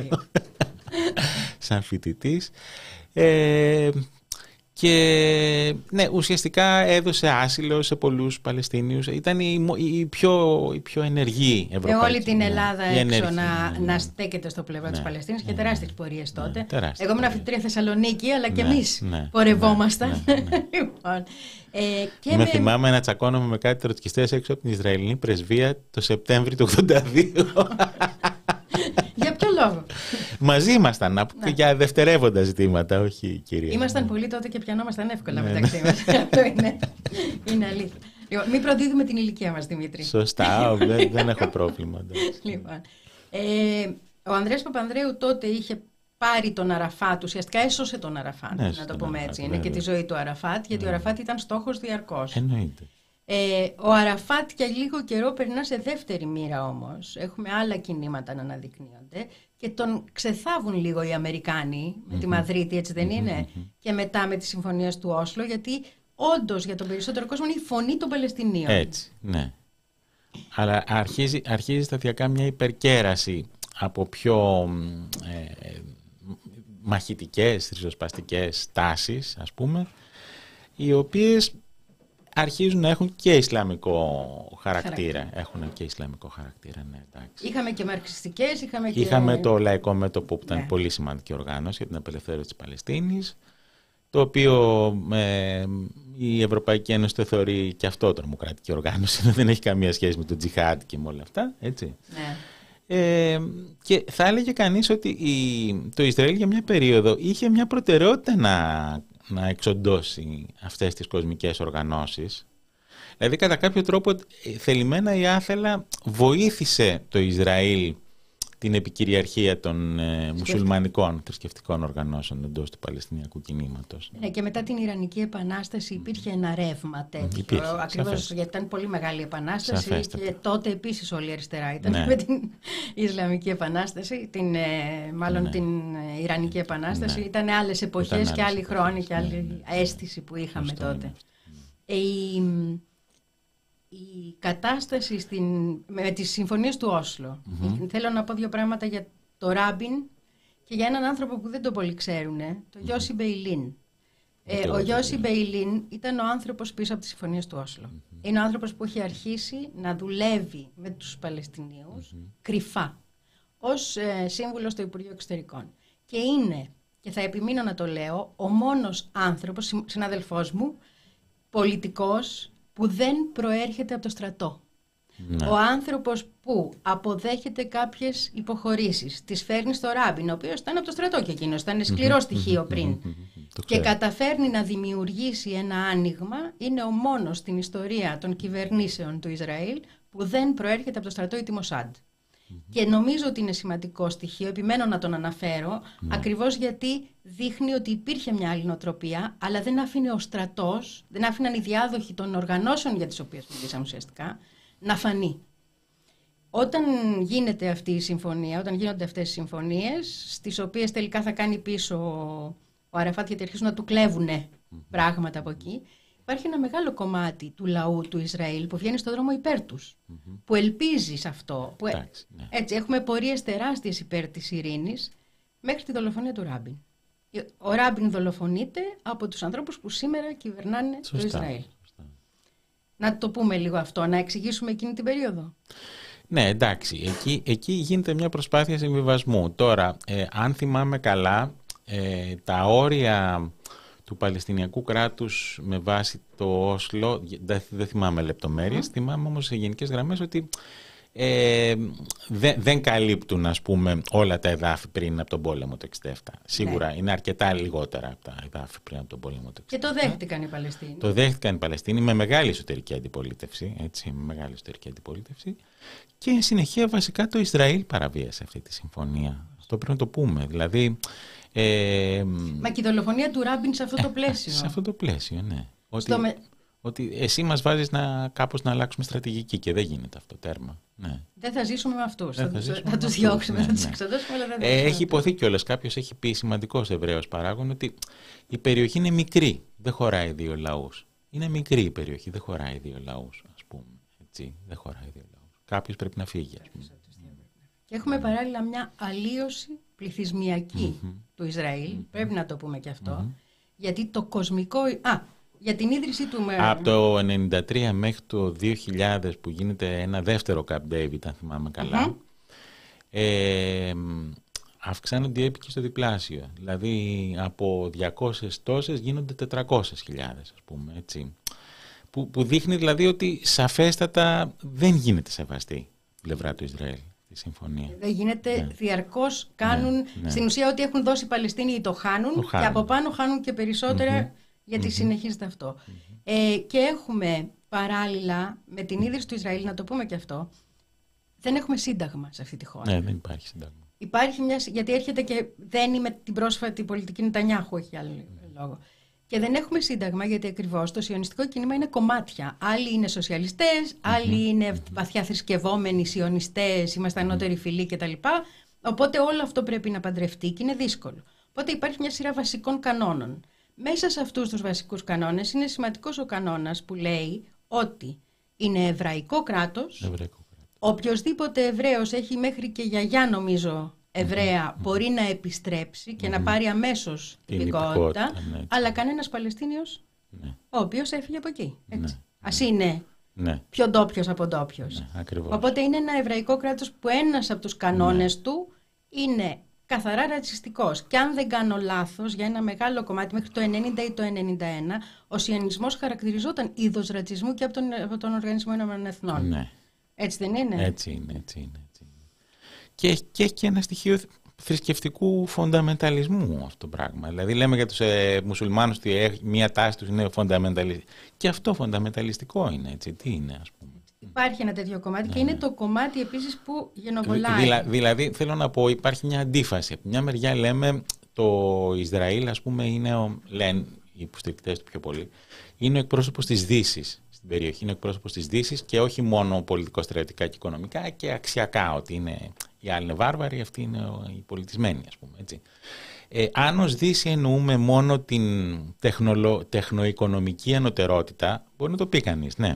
σαν φοιτητής. Ε, και ναι, ουσιαστικά έδωσε άσυλο σε πολλούς Παλαιστίνιους. Ήταν η, η, πιο, η πιο ενεργή Ευρωπαϊκή. Και όλη την Ελλάδα έξω ενεργή, να, ναι, να στέκεται στο πλευρό ναι, της Παλαιστίνης και ναι, τεράστιες πορείες τότε. Ναι, τεράστιες Εγώ ήμουν φοιτητρία Θεσσαλονίκη, αλλά και εμείς πορευόμασταν. λοιπόν, ε, και με, θυμάμαι να τσακώνομαι με κάτι τροτσκιστές έξω από την Ισραηλινή πρεσβεία το Σεπτέμβριο του 1982. Για ποιο λόγο. Μαζί ήμασταν ναι. για δευτερεύοντα ζητήματα, όχι κυρία. Ήμασταν πολύ τότε και πιανόμασταν εύκολα ναι, μεταξύ ναι. μας. Αυτό είναι, είναι αλήθεια. Λοιπόν, μην προδίδουμε την ηλικία μας, Δημήτρη. Σωστά, δεν, έχω πρόβλημα. Λοιπόν, ε, ο Ανδρέας Παπανδρέου τότε είχε πάρει τον Αραφάτ, ουσιαστικά έσωσε τον Αραφάτ, ναι, να το πούμε έτσι. Είναι και τη ζωή του Αραφάτ, γιατί ο Αραφάτ ήταν στόχος διαρκώς. Εννοείται. Ε, ο Αραφάτ για λίγο καιρό περνά σε δεύτερη μοίρα όμως. Έχουμε άλλα κινήματα να αναδεικνύονται και τον ξεθάβουν λίγο οι Αμερικάνοι με τη Μαδρίτη, έτσι δεν ειναι και μετά με τις συμφωνίες του Όσλο, γιατί όντως για τον περισσότερο κόσμο είναι η φωνή των Παλαιστινίων. Έτσι, ναι. Αλλά αρχίζει, αρχίζει σταδιακά μια υπερκέραση από πιο ε, μαχητικές, ριζοσπαστικές τάσεις, ας πούμε, οι οποίες αρχίζουν να έχουν και ισλαμικό χαρακτήρα. Έχουν και ισλαμικό χαρακτήρα, ναι, εντάξει. Είχαμε και μαρξιστικές, είχαμε και... Είχαμε το Λαϊκό Μέτωπο που ήταν ναι. πολύ σημαντική οργάνωση για την απελευθέρωση της Παλαιστίνης, το οποίο ε, η Ευρωπαϊκή Ένωση το θεωρεί και αυτό τρομοκρατική οργάνωση, δεν έχει καμία σχέση με το τζιχάτ και με όλα αυτά, έτσι. Ναι. Ε, και θα έλεγε κανείς ότι η, το Ισραήλ για μια περίοδο είχε μια προτεραιότητα να, να εξοντώσει αυτές τις κοσμικές οργανώσεις. Δηλαδή κατά κάποιο τρόπο θελημένα η άθελα βοήθησε το Ισραήλ την επικυριαρχία των ε, μουσουλμανικών θρησκευτικών οργανώσεων εντός του Παλαιστινιακού κινήματος. Ναι, και μετά την Ιρανική Επανάσταση υπήρχε ένα ρεύμα τέτοιο. Ακριβώς γιατί ήταν πολύ μεγάλη επανάσταση Σαφέστατα. και τότε επίσης όλη η αριστερά ήταν ναι. με την Ισλαμική Επανάσταση, την, ε, μάλλον ναι. την ε, Ιρανική Επανάσταση. Ναι. Ήταν άλλες εποχές και άλλοι χρόνοι και άλλη ναι, ναι, αίσθηση που είχαμε τότε. Ε, η, η κατάσταση στην, με τις συμφωνίες του Όσλο. Θέλω να πω δύο πράγματα για το Ράμπιν και για έναν άνθρωπο που δεν το πολύ ξέρουν, το Γιώση Μπεϊλίν. Ε, ο Γιώση Μπεϊλίν ήταν ο άνθρωπος πίσω από τις συμφωνίες του Όσλο. Είναι ο άνθρωπος που έχει αρχίσει να δουλεύει με τους Παλαιστινίους κρυφά ως ε, σύμβουλος στο Υπουργείο Εξωτερικών. Και είναι, και θα επιμείνω να το λέω, ο μόνος άνθρωπος, συναδελφός μου, πολιτικός, που δεν προέρχεται από το στρατό. Ναι. Ο άνθρωπος που αποδέχεται κάποιες υποχωρήσεις, τις φέρνει στο Ράμπιν, ο οποίος ήταν από το στρατό και εκείνος, ήταν σκληρό στοιχείο πριν, και καταφέρνει να δημιουργήσει ένα άνοιγμα, είναι ο μόνος στην ιστορία των κυβερνήσεων του Ισραήλ που δεν προέρχεται από το στρατό ή τη Μοσάντ. Και νομίζω ότι είναι σημαντικό στοιχείο, επιμένω να τον αναφέρω, Ναι. ακριβώς γιατί δείχνει ότι υπήρχε μια άλλη νοοτροπία, αλλά δεν άφηνε ο στρατός, δεν άφηναν οι διάδοχοι των οργανώσεων για τις οποίες μιλήσαμε ουσιαστικά, να φανεί. Όταν γίνεται αυτή η συμφωνία, όταν γίνονται αυτές οι συμφωνίες, στις οποίες τελικά θα κάνει πίσω ο Αραφάτ γιατί αρχίζουν να του κλέβουν πράγματα από εκεί, υπάρχει ένα μεγάλο κομμάτι του λαού του Ισραήλ που βγαίνει στο δρόμο υπέρ τους, που ελπίζει σε αυτό. Που... ε- Εντάξει, ναι. Έτσι, έχουμε πορείες τεράστιες υπέρ της ειρήνης μέχρι τη δολοφονία του Ράμπιν. Ο Ράμπιν δολοφονείται από τους ανθρώπους που σήμερα κυβερνάνε το Σωστά. Ισραήλ. Σωστά. Να το πούμε λίγο αυτό, να εξηγήσουμε εκείνη την περίοδο. Ναι, εντάξει. Εκεί, εκεί γίνεται μια προσπάθεια συμβιβασμού. Τώρα, ε, αν θυμάμαι καλά, ε, τα όρια του Παλαιστινιακού κράτους με βάση το Όσλο, δεν, δεν θυμάμαι λεπτομέρειες, θυμάμαι όμως σε γενικές γραμμές ότι ε, δεν, δεν καλύπτουν ας πούμε όλα τα εδάφη πριν από τον πόλεμο το 67. Σίγουρα είναι αρκετά λιγότερα από τα εδάφη πριν από τον πόλεμο το 67. Και το δέχτηκαν οι Παλαιστίνοι. Το δέχτηκαν οι Παλαιστίνοι με μεγάλη εσωτερική αντιπολίτευση, έτσι, με μεγάλη εσωτερική αντιπολίτευση και εν συνεχεία βασικά το Ισραήλ παραβίασε αυτή τη συμφωνία. Αυτό πρέπει να το πούμε. Δηλαδή, ε, Μα και η δολοφονία του Ράμπιν σε αυτό το πλαίσιο. σε αυτό το πλαίσιο, ναι. Ότι, Στο με- ότι εσύ μας βάζεις να, κάπως να αλλάξουμε στρατηγική και δεν γίνεται αυτό τέρμα. Ναι. Δεν θα ζήσουμε με αυτούς. Δεν Θα, θα τους- ζήσουμε θα με τους αυτούς, διώξουμε, ναι, θα τους ναι. εξοδώσουμε, αλλά δεν θα Ε, τους έχει υποθεί κιόλας. Κάποιος έχει πει σημαντικός Εβραίος παράγον ότι η περιοχή είναι μικρή. Δεν χωράει δύο λαούς. Είναι μικρή η περιοχή. Δεν χωράει δύο λαούς, ας πούμε. Έτσι, δεν χωράει δύο λαούς. Κάποιος πρέπει να φύγει, ας πούμε. Και έχουμε παράλληλα μια αλλίωση πληθυσμιακή του Ισραήλ. Πρέπει να το πούμε και αυτό. Γιατί το κοσμικό. Α, για την ίδρυση του. με- Από το 1993 μέχρι το 2000 που γίνεται ένα δεύτερο Camp David, αν θυμάμαι καλά, ε, αυξάνονται οι έπικοι στο διπλάσιο. Δηλαδή από 200 τόσες γίνονται 400 χιλιάδες, ας πούμε, έτσι. Που, που δείχνει δηλαδή ότι σαφέστατα δεν γίνεται σεβαστή η πλευρά του Ισραήλ η συμφωνία. Δεν γίνεται διαρκώς κάνουν. ναι. Στην ουσία, ό,τι έχουν δώσει οι Παλαιστίνοι το χάνουν, Το και χάνουν. από πάνω χάνουν και περισσότερα γιατί συνεχίζεται αυτό. Ε, και έχουμε παράλληλα με την ίδρυση του Ισραήλ, να το πούμε και αυτό, δεν έχουμε σύνταγμα σε αυτή τη χώρα. Ναι, δεν υπάρχει συντάγμα. Υπάρχει μια. Γιατί έρχεται και δένει με την πρόσφατη πολιτική Νετανιάχου, έχει άλλο λόγο. Και δεν έχουμε σύνταγμα γιατί ακριβώς το σιωνιστικό κίνημα είναι κομμάτια. Άλλοι είναι σοσιαλιστές, άλλοι είναι βαθιά θρησκευόμενοι σιωνιστές, είμαστε ανώτεροι φιλοί κτλ. Οπότε όλο αυτό πρέπει να παντρευτεί και είναι δύσκολο. Οπότε υπάρχει μια σειρά βασικών κανόνων. Μέσα σε αυτούς τους βασικούς κανόνες είναι σημαντικός ο κανόνας που λέει ότι είναι εβραϊκό κράτος, Εβραϊκό κράτος. Οποιοςδήποτε Εβραίος έχει μέχρι και γιαγιά νομίζω Εβραία μπορεί να επιστρέψει και να πάρει αμέσως Την την υπηκότητα, υπηκότητα, ναι, έτσι. αλλά κανένας Παλαιστίνιος Ναι, ο οποίος έφυγε από εκεί. Έτσι. Ναι. Ας είναι ναι, πιο ντόπιος από ντόπιος. ναι ακριβώς. Οπότε είναι ένα εβραϊκό κράτος που ένας από τους κανόνες του είναι καθαρά ρατσιστικός. Και αν δεν κάνω λάθος, για ένα μεγάλο κομμάτι μέχρι το 90 ή το 91, ο σιωνισμός χαρακτηριζόταν είδος ρατσισμού και από τον, από τον Οργανισμό Ηνωμένων Εθνών. Ναι. Έτσι δεν είναι; Έτσι είναι, έτσι είναι. Έτσι είναι. Και, έχει- και έχει και ένα στοιχείο θρησκευτικού φονταμενταλισμού αυτό το πράγμα. Δηλαδή λέμε για τους ε, μουσουλμάνους ότι έχει- μία τάση τους είναι φονταμενταλιστική. Και αυτό φονταμενταλιστικό είναι, έτσι. Τι είναι, ας πούμε. Υπάρχει ένα τέτοιο κομμάτι και είναι το κομμάτι επίσης που γενοβολάει. Δηλα- δηλαδή, θέλω να πω, υπάρχει μια αντίφαση. Από μια μεριά λέμε το Ισραήλ, ας πούμε, είναι ο, λένε οι υποστηρικτές του πιο πολύ, είναι ο εκπρόσωπος της δύσης στην περιοχή. Είναι ο εκπρόσωπος της δύσης και όχι μόνο πολιτικό, στρατιωτικά και οικονομικά και αξιακά, ότι είναι, οι άλλοι είναι βάρβαροι, αυτοί είναι ο- οι πολιτισμένοι, ας πούμε, έτσι. Ε, αν ως Δύση εννοούμε μόνο την τεχνολο, τεχνοοικονομική ανωτερότητα, μπορεί να το πει κανείς, ναι.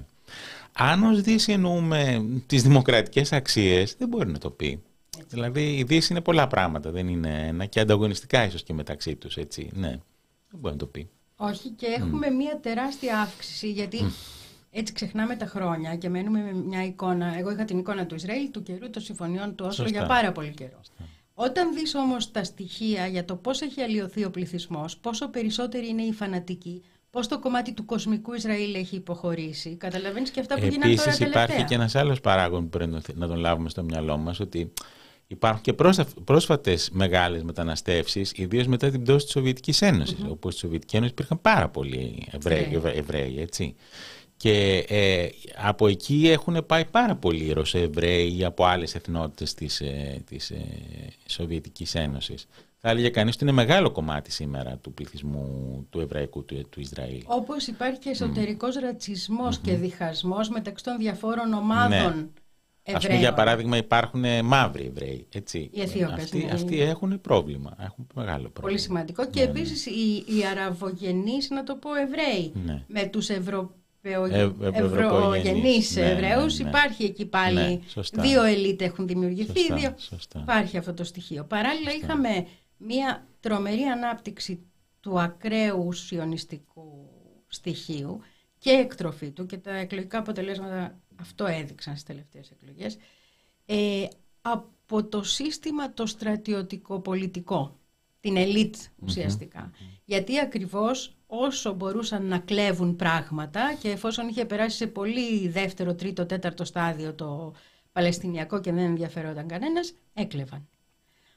Αν ως Δύση εννοούμε τις δημοκρατικές αξίες, δεν μπορεί να το πει. Δηλαδή η Δύση είναι πολλά πράγματα, δεν είναι ένα και ανταγωνιστικά ίσως και μεταξύ τους, έτσι, ναι. Δεν μπορεί να το πει. Όχι και έχουμε μία τεράστια αύξηση γιατί έτσι ξεχνάμε τα χρόνια και μένουμε με μια εικόνα. Εγώ είχα την εικόνα του Ισραήλ, του καιρού, των συμφωνιών του Όσλο Σωστά. για πάρα πολύ καιρό. Όταν δεις όμως τα στοιχεία για το πώς έχει αλλοιωθεί ο πληθυσμός, πόσο περισσότεροι είναι οι φανατικοί, πώς το κομμάτι του κοσμικού Ισραήλ έχει υποχωρήσει, καταλαβαίνεις και αυτά που γίνανε τώρα Επίσης τελευταία. υπάρχει και ένας άλλος παράγον που πρέπει να θε- να τον λάβουμε στο μυαλό μας, ότι υπάρχουν και πρόστα- πρόσφατες μεγάλες μεταναστεύσεις, ιδίως μετά την πτώση της Σοβιετικής Ένωσης, όπου στη Σοβιετική Ένωση υπήρχαν πάρα πολλοί Εβραίοι, Εβραίοι. Εβραίοι, έτσι. Και ε, από εκεί έχουν πάει πάρα πολλοί Ρωσοεβραίοι από άλλες εθνότητες της, ε, της ε, Σοβιετικής Ένωσης. Θα έλεγε κανείς ότι είναι μεγάλο κομμάτι σήμερα του πληθυσμού του Εβραϊκού του, του Ισραήλ. Όπως υπάρχει και εσωτερικός mm. ρατσισμός και διχασμός μεταξύ των διαφόρων ομάδων ναι. Εβραίων. Ας πούμε για παράδειγμα υπάρχουν μαύροι Εβραίοι. Έτσι. Οι Αιθίωπες. Αυτοί, ναι. αυτοί έχουν πρόβλημα. Έχουν μεγάλο πρόβλημα. Πολύ σημαντικό. Και ναι, επίσης ναι. οι, οι αραβογενείς, να το πω Εβραίοι, ναι. με τους Ευρωπαίους ευρωγενείς ναι, Εβραίους. Ναι, Υπάρχει εκεί πάλι δύο ελίτ έχουν δημιουργηθεί. Σωστά, δύο... Υπάρχει αυτό το στοιχείο. Παράλληλα είχαμε μια τρομερή ανάπτυξη του ακραίου σιωνιστικού στοιχείου και εκτροφή του και τα εκλογικά αποτελέσματα αυτό έδειξαν στις τελευταίες εκλογές ε, από το σύστημα το στρατιωτικό πολιτικό την ελίτ ουσιαστικα γιατί ακριβώς όσο μπορούσαν να κλέβουν πράγματα και εφόσον είχε περάσει σε πολύ δεύτερο, τρίτο, τέταρτο στάδιο το Παλαιστινιακό και δεν ενδιαφερόταν κανένας, έκλεβαν.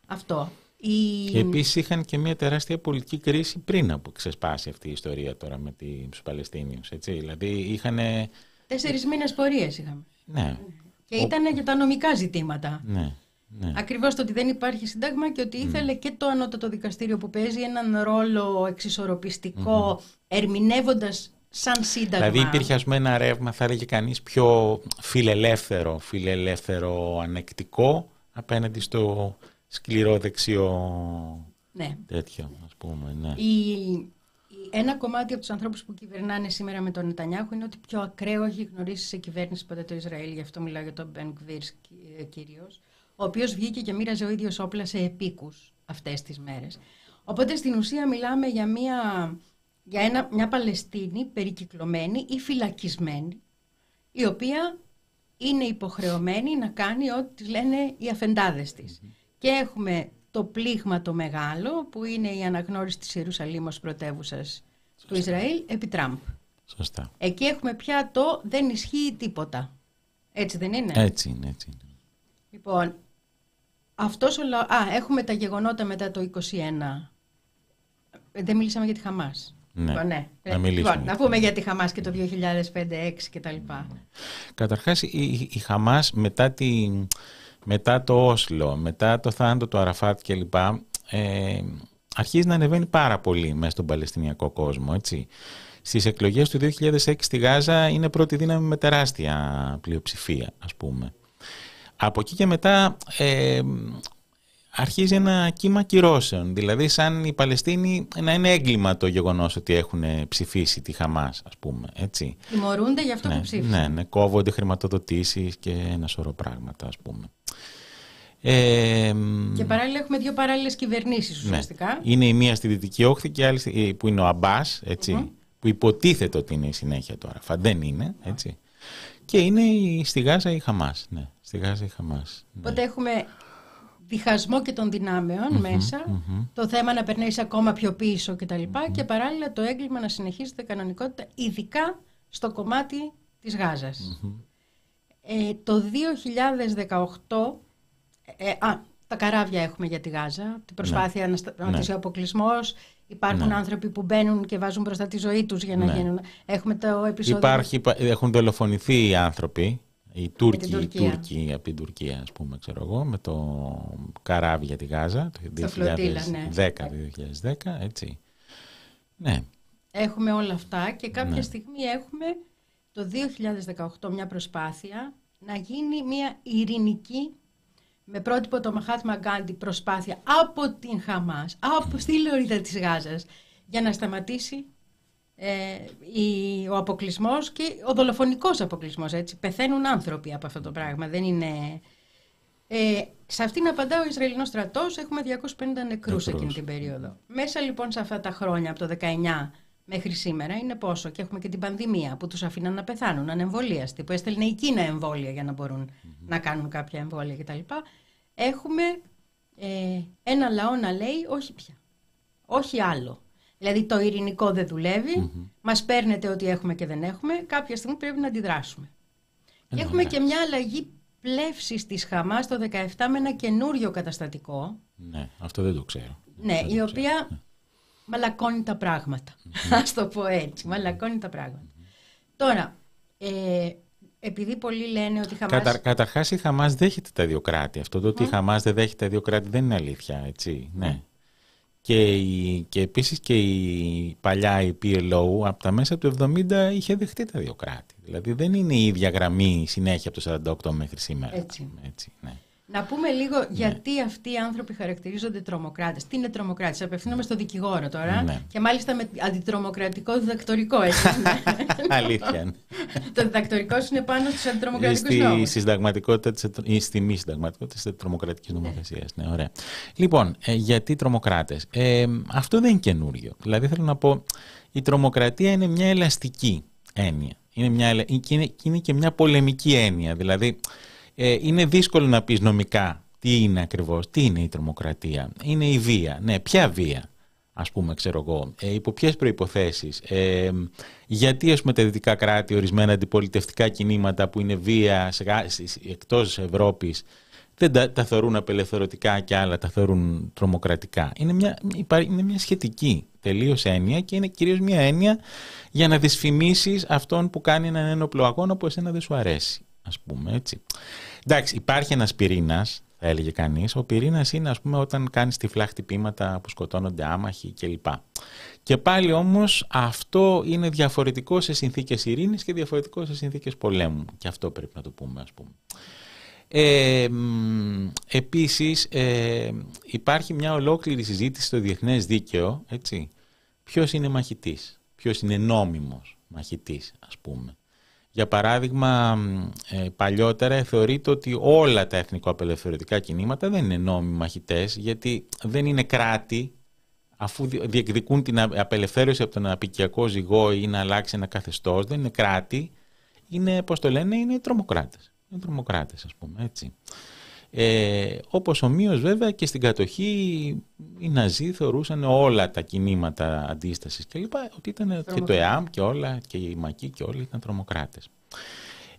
Αυτό. Η... Και επίσης είχαν και μια τεράστια πολιτική κρίση πριν από ξεσπάσει αυτή η ιστορία τώρα με τους Παλαιστίνιους. Δηλαδή είχαν. Τέσσερις μήνες πορείες είχαμε. Ναι. Και ήταν για τα νομικά ζητήματα. Ναι. Ναι. Ακριβώς το ότι δεν υπάρχει συντάγμα και ότι ήθελε και το ανώτατο δικαστήριο που παίζει έναν ρόλο εξισορροπιστικό mm-hmm. ερμηνεύοντας σαν σύνταγμα. Δηλαδή υπήρχε ας πούμε ένα ρεύμα θα έλεγε κανείς πιο φιλελεύθερο, φιλελεύθερο ανεκτικό απέναντι στο σκληρό δεξιό ναι. τέτοιο ας πούμε. Ναι. Η, ένα κομμάτι από τους ανθρώπους που κυβερνάνε σήμερα με τον Νετανιάχου είναι ότι πιο ακραίο έχει γνωρίσει σε κυβέρνηση ποτέ το Ισραήλ, γι' αυτό μιλάω για τον Μπεν Κβίρ κυρίως ο οποίος βγήκε και μοίραζε ο ίδιος όπλα σε επίκους αυτές τις μέρες. Οπότε στην ουσία μιλάμε για μια, για ένα, μια Παλαιστίνη περικυκλωμένη ή φυλακισμένη, η οποία είναι υποχρεωμένη να κάνει ό,τι λένε οι αφεντάδες της. Και έχουμε το πλήγμα το μεγάλο, που είναι η αναγνώριση της Ιερουσαλήμ ως πρωτεύουσας του Ισραήλ επί Τραμπ. Σωστά. Εκεί έχουμε πια το δεν ισχύει τίποτα. Έτσι δεν είναι; Έτσι είναι, έτσι είναι. Λοιπόν, αυτός ο λαό... Α, έχουμε τα γεγονότα μετά το 21. Δεν μιλήσαμε για τη Χαμάς. Ναι, λοιπόν, ναι. να μιλήσουμε. Λοιπόν, να πούμε για τη Χαμάς και το 2005-2006 και τα λοιπά. Καταρχάς η, η Χαμάς μετά, τη, μετά το Όσλο, μετά το θάνατο του Αραφάτ κλπ. Ε, αρχίζει να ανεβαίνει πάρα πολύ μέσα στον Παλαιστινιακό κόσμο. Έτσι. Στις εκλογές του 2006 στη Γάζα είναι πρώτη δύναμη με τεράστια πλειοψηφία ας πούμε. Από εκεί και μετά ε, αρχίζει ένα κύμα κυρώσεων. Δηλαδή σαν οι Παλαιστίνοι να είναι έγκλημα το γεγονός ότι έχουν ψηφίσει τη Χαμάς, ας πούμε. Έτσι. Τιμωρούνται για αυτό ναι, που ψήφισαν. Ναι, ναι, κόβονται χρηματοδοτήσεις και ένα σωρό πράγματα, ας πούμε. Ε, και παράλληλα έχουμε δύο παράλληλες κυβερνήσεις ναι. ουσιαστικά. Ναι. Είναι η μία στη Δυτική Όχθη και η άλλη που είναι ο Αμπάς, που υποτίθεται ότι είναι η συνέχεια τώρα. Φαντέν είναι, έτσι. Και είναι στη Γάζα η Χαμάς, ναι. Στη Γάζα η Χαμάς. Ναι. Οπότε έχουμε διχασμό και των δυναμεων μεσα το θέμα να περνάει ακόμα πιο πίσω κτλ. Και, και παράλληλα το έγκλημα να συνεχίζεται κανονικότητα, ειδικά στο κομμάτι της Γάζας. Ε, το 2018, ε, α, τα καράβια έχουμε για τη Γάζα, την προσπάθεια ναι. να σταματήσει ναι. ο αποκλεισμός. Υπάρχουν ναι. άνθρωποι που μπαίνουν και βάζουν μπροστά τη ζωή τους για να ναι. γίνουν. Έχουμε το επεισόδιο... Υπάρχει, έχουν δολοφονηθεί οι άνθρωποι οι Τούρκοι, οι Τούρκοι από την Τουρκία, ας πούμε, ξέρω εγώ, με το καράβι για τη Γάζα, το 2010-2010, ναι. έτσι. Ναι. Έχουμε όλα αυτά και κάποια ναι. στιγμή έχουμε το 2018 μια προσπάθεια να γίνει μια ειρηνική με πρότυπο το Μαχάτμα Γκάντι προσπάθεια από την Χαμάς, από στη Λωρίδα της Γάζας για να σταματήσει ε, η, ο αποκλεισμός και ο δολοφονικός αποκλεισμός. Πεθαίνουν άνθρωποι από αυτό το πράγμα. Δεν είναι... Ε, σε αυτήν απαντά ο Ισραηλινός στρατός. Έχουμε 250 νεκρούς εκείνη την περίοδο. Μέσα λοιπόν σε αυτά τα χρόνια, από το 19 μέχρι σήμερα, είναι πόσο. Και έχουμε και την πανδημία που τους αφήναν να πεθάνουν, ανεμβολίαστοι, που έστελνε η Κίνα εμβόλια για να μπορουν να κάνουν κάποια εμβόλια κτλ. Έχουμε ε, ένα λαό να λέει όχι πια. Όχι άλλο. Δηλαδή το ειρηνικό δεν δουλεύει, mm μας παίρνετε ό,τι έχουμε και δεν έχουμε, κάποια στιγμή πρέπει να αντιδράσουμε. και έχουμε και μια αλλαγή πλεύσης της Χαμάς το 17 με ένα καινούριο καταστατικό. Ναι, αυτό δεν το ξέρω. Ναι, η οποία ναι. Μαλακώνει τα πράγματα. Ας το πω έτσι, μαλακώνει τα πραγματα Τώρα, Ε, επειδή πολλοί λένε ότι η Χαμάς... Κατα, καταρχάς η Χαμάς δέχεται τα δύο κράτη. Αυτό το ότι η Χαμάς δεν δέχεται τα δύο κράτη δεν είναι αλήθεια, έτσι. Ναι. Και, η, και επίσης και η παλιά η PLO από τα μέσα του 70 είχε δεχτεί τα δύο κράτη. Δηλαδή δεν είναι η ίδια γραμμή συνέχεια από το 48 μέχρι σήμερα. Έτσι. έτσι ναι. Να πούμε λίγο ναι. γιατί αυτοί οι άνθρωποι χαρακτηρίζονται τρομοκράτες. Τι είναι τρομοκράτες, απευθύνομαι στο δικηγόρο τώρα. Ναι. Και μάλιστα με αντιτρομοκρατικό διδακτορικό, έτσι. Αλήθεια. το διδακτορικό σου είναι πάνω στους αντιτρομοκρατικούς νόμου. Στη συνταγματικότητα ή στη μη συνταγματικότητα της τρομοκρατικής νομοθεσίας. Ναι. ναι, ωραία. Λοιπόν, ε, γιατί τρομοκράτες; Ε, αυτό δεν είναι καινούριο. Δηλαδή θέλω να πω, η τρομοκρατία είναι μια ελαστική έννοια. Είναι, μια, είναι, είναι και μια πολεμική έννοια. Δηλαδή, ε, είναι δύσκολο να πεις νομικά τι είναι ακριβώς, τι είναι η τρομοκρατία. Είναι η βία. Ναι, ποια βία, ας πούμε, ξέρω εγώ. Ε, υπό ποιες προϋποθέσεις. Ε, γιατί, ας πούμε, τα δυτικά κράτη, ορισμένα αντιπολιτευτικά κινήματα που είναι βία σε, εκτός Ευρώπης, δεν τα, τα θεωρούν απελευθερωτικά και άλλα τα θεωρούν τρομοκρατικά. Είναι μια, είναι μια σχετική τελείως έννοια και είναι κυρίως μια έννοια για να δυσφημίσεις αυτόν που κάνει έναν ένοπλο αγώνα που εσένα δεν σου αρέσει, ας πούμε, έτσι. Εντάξει, υπάρχει ένας πυρήνας, θα έλεγε κανείς. Ο πυρήνας είναι, ας πούμε, όταν κάνεις τυφλά χτυπήματα που σκοτώνονται άμαχοι κλπ. Και πάλι όμως αυτό είναι διαφορετικό σε συνθήκες ειρήνης και διαφορετικό σε συνθήκες πολέμου. Και αυτό πρέπει να το πούμε, ας πούμε. Ε, επίσης ε, υπάρχει μια ολόκληρη συζήτηση στο διεθνές δίκαιο έτσι, ποιος είναι μαχητής, ποιος είναι νόμιμος μαχητής ας πούμε για παράδειγμα, ε, παλιότερα θεωρείται ότι όλα τα εθνικοαπελευθερωτικά κινήματα δεν είναι νόμιμοι μαχητές, γιατί δεν είναι κράτη, αφού διεκδικούν την απελευθέρωση από τον απικιακό ζυγό ή να αλλάξει ένα καθεστώς, δεν είναι κράτη, είναι, πώς το λένε, είναι τρομοκράτες. Είναι τρομοκράτες, ας πούμε, έτσι. Ε, όπως ομοίως βέβαια και στην κατοχή οι Ναζί θεωρούσαν όλα τα κινήματα αντίστασης και λοιπά ότι ήταν και το ΕΑΜ και όλα και οι Μακοί και όλοι ήταν τρομοκράτες.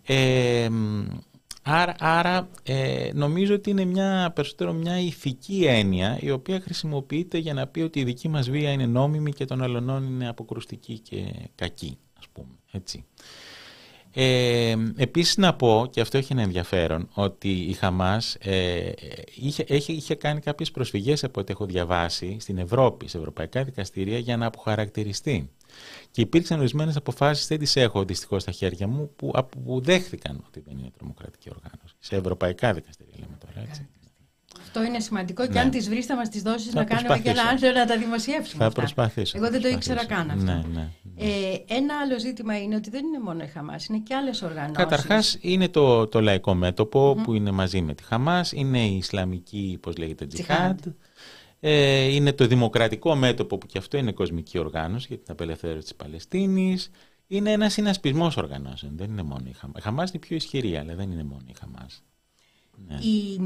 Ε, άρα άρα ε, νομίζω ότι είναι μια, περισσότερο μια ηθική έννοια η οποία χρησιμοποιείται για να πει ότι η δική μας βία είναι νόμιμη και των αλλωνών είναι αποκρουστική και κακή ας πούμε έτσι. Ε, επίσης να πω, και αυτό έχει ένα ενδιαφέρον, ότι η Χαμάς ε, είχε, είχε, είχε κάνει κάποιες προσφυγές από ό,τι έχω διαβάσει στην Ευρώπη, σε ευρωπαϊκά δικαστήρια για να αποχαρακτηριστεί. Και υπήρξαν ορισμένες αποφάσεις, δεν τις έχω δυστυχώς στα χέρια μου, που, που δέχθηκαν ότι δεν είναι τρομοκρατική οργάνωση. Σε ευρωπαϊκά δικαστήρια, λέμε τώρα έτσι. Αυτό είναι σημαντικό και ναι. αν τις βρεις θα μας τις δώσεις να κάνουμε και ένα άρθρο να τα δημοσιεύσουμε. Θα προσπαθήσω. Εγώ δεν το ήξερα καν αυτό. Ναι, ναι, ναι. Ε, ένα άλλο ζήτημα είναι ότι δεν είναι μόνο η Χαμάς, είναι και άλλες οργανώσεις. Καταρχάς είναι το, το λαϊκό μέτωπο που είναι μαζί με τη Χαμάς, είναι η Ισλαμική, πώς λέγεται, Τζιχάντ. Ε, είναι το δημοκρατικό μέτωπο που και αυτό είναι κοσμική οργάνωση για την απελευθέρωση της Παλαιστίνης. Είναι ένα συνασπισμός οργανώσεων, δεν είναι μόνο η Χαμάς. Η Χαμάς είναι πιο ισχυρή, αλλά δεν είναι μόνο η Χαμάς. Ναι. Η,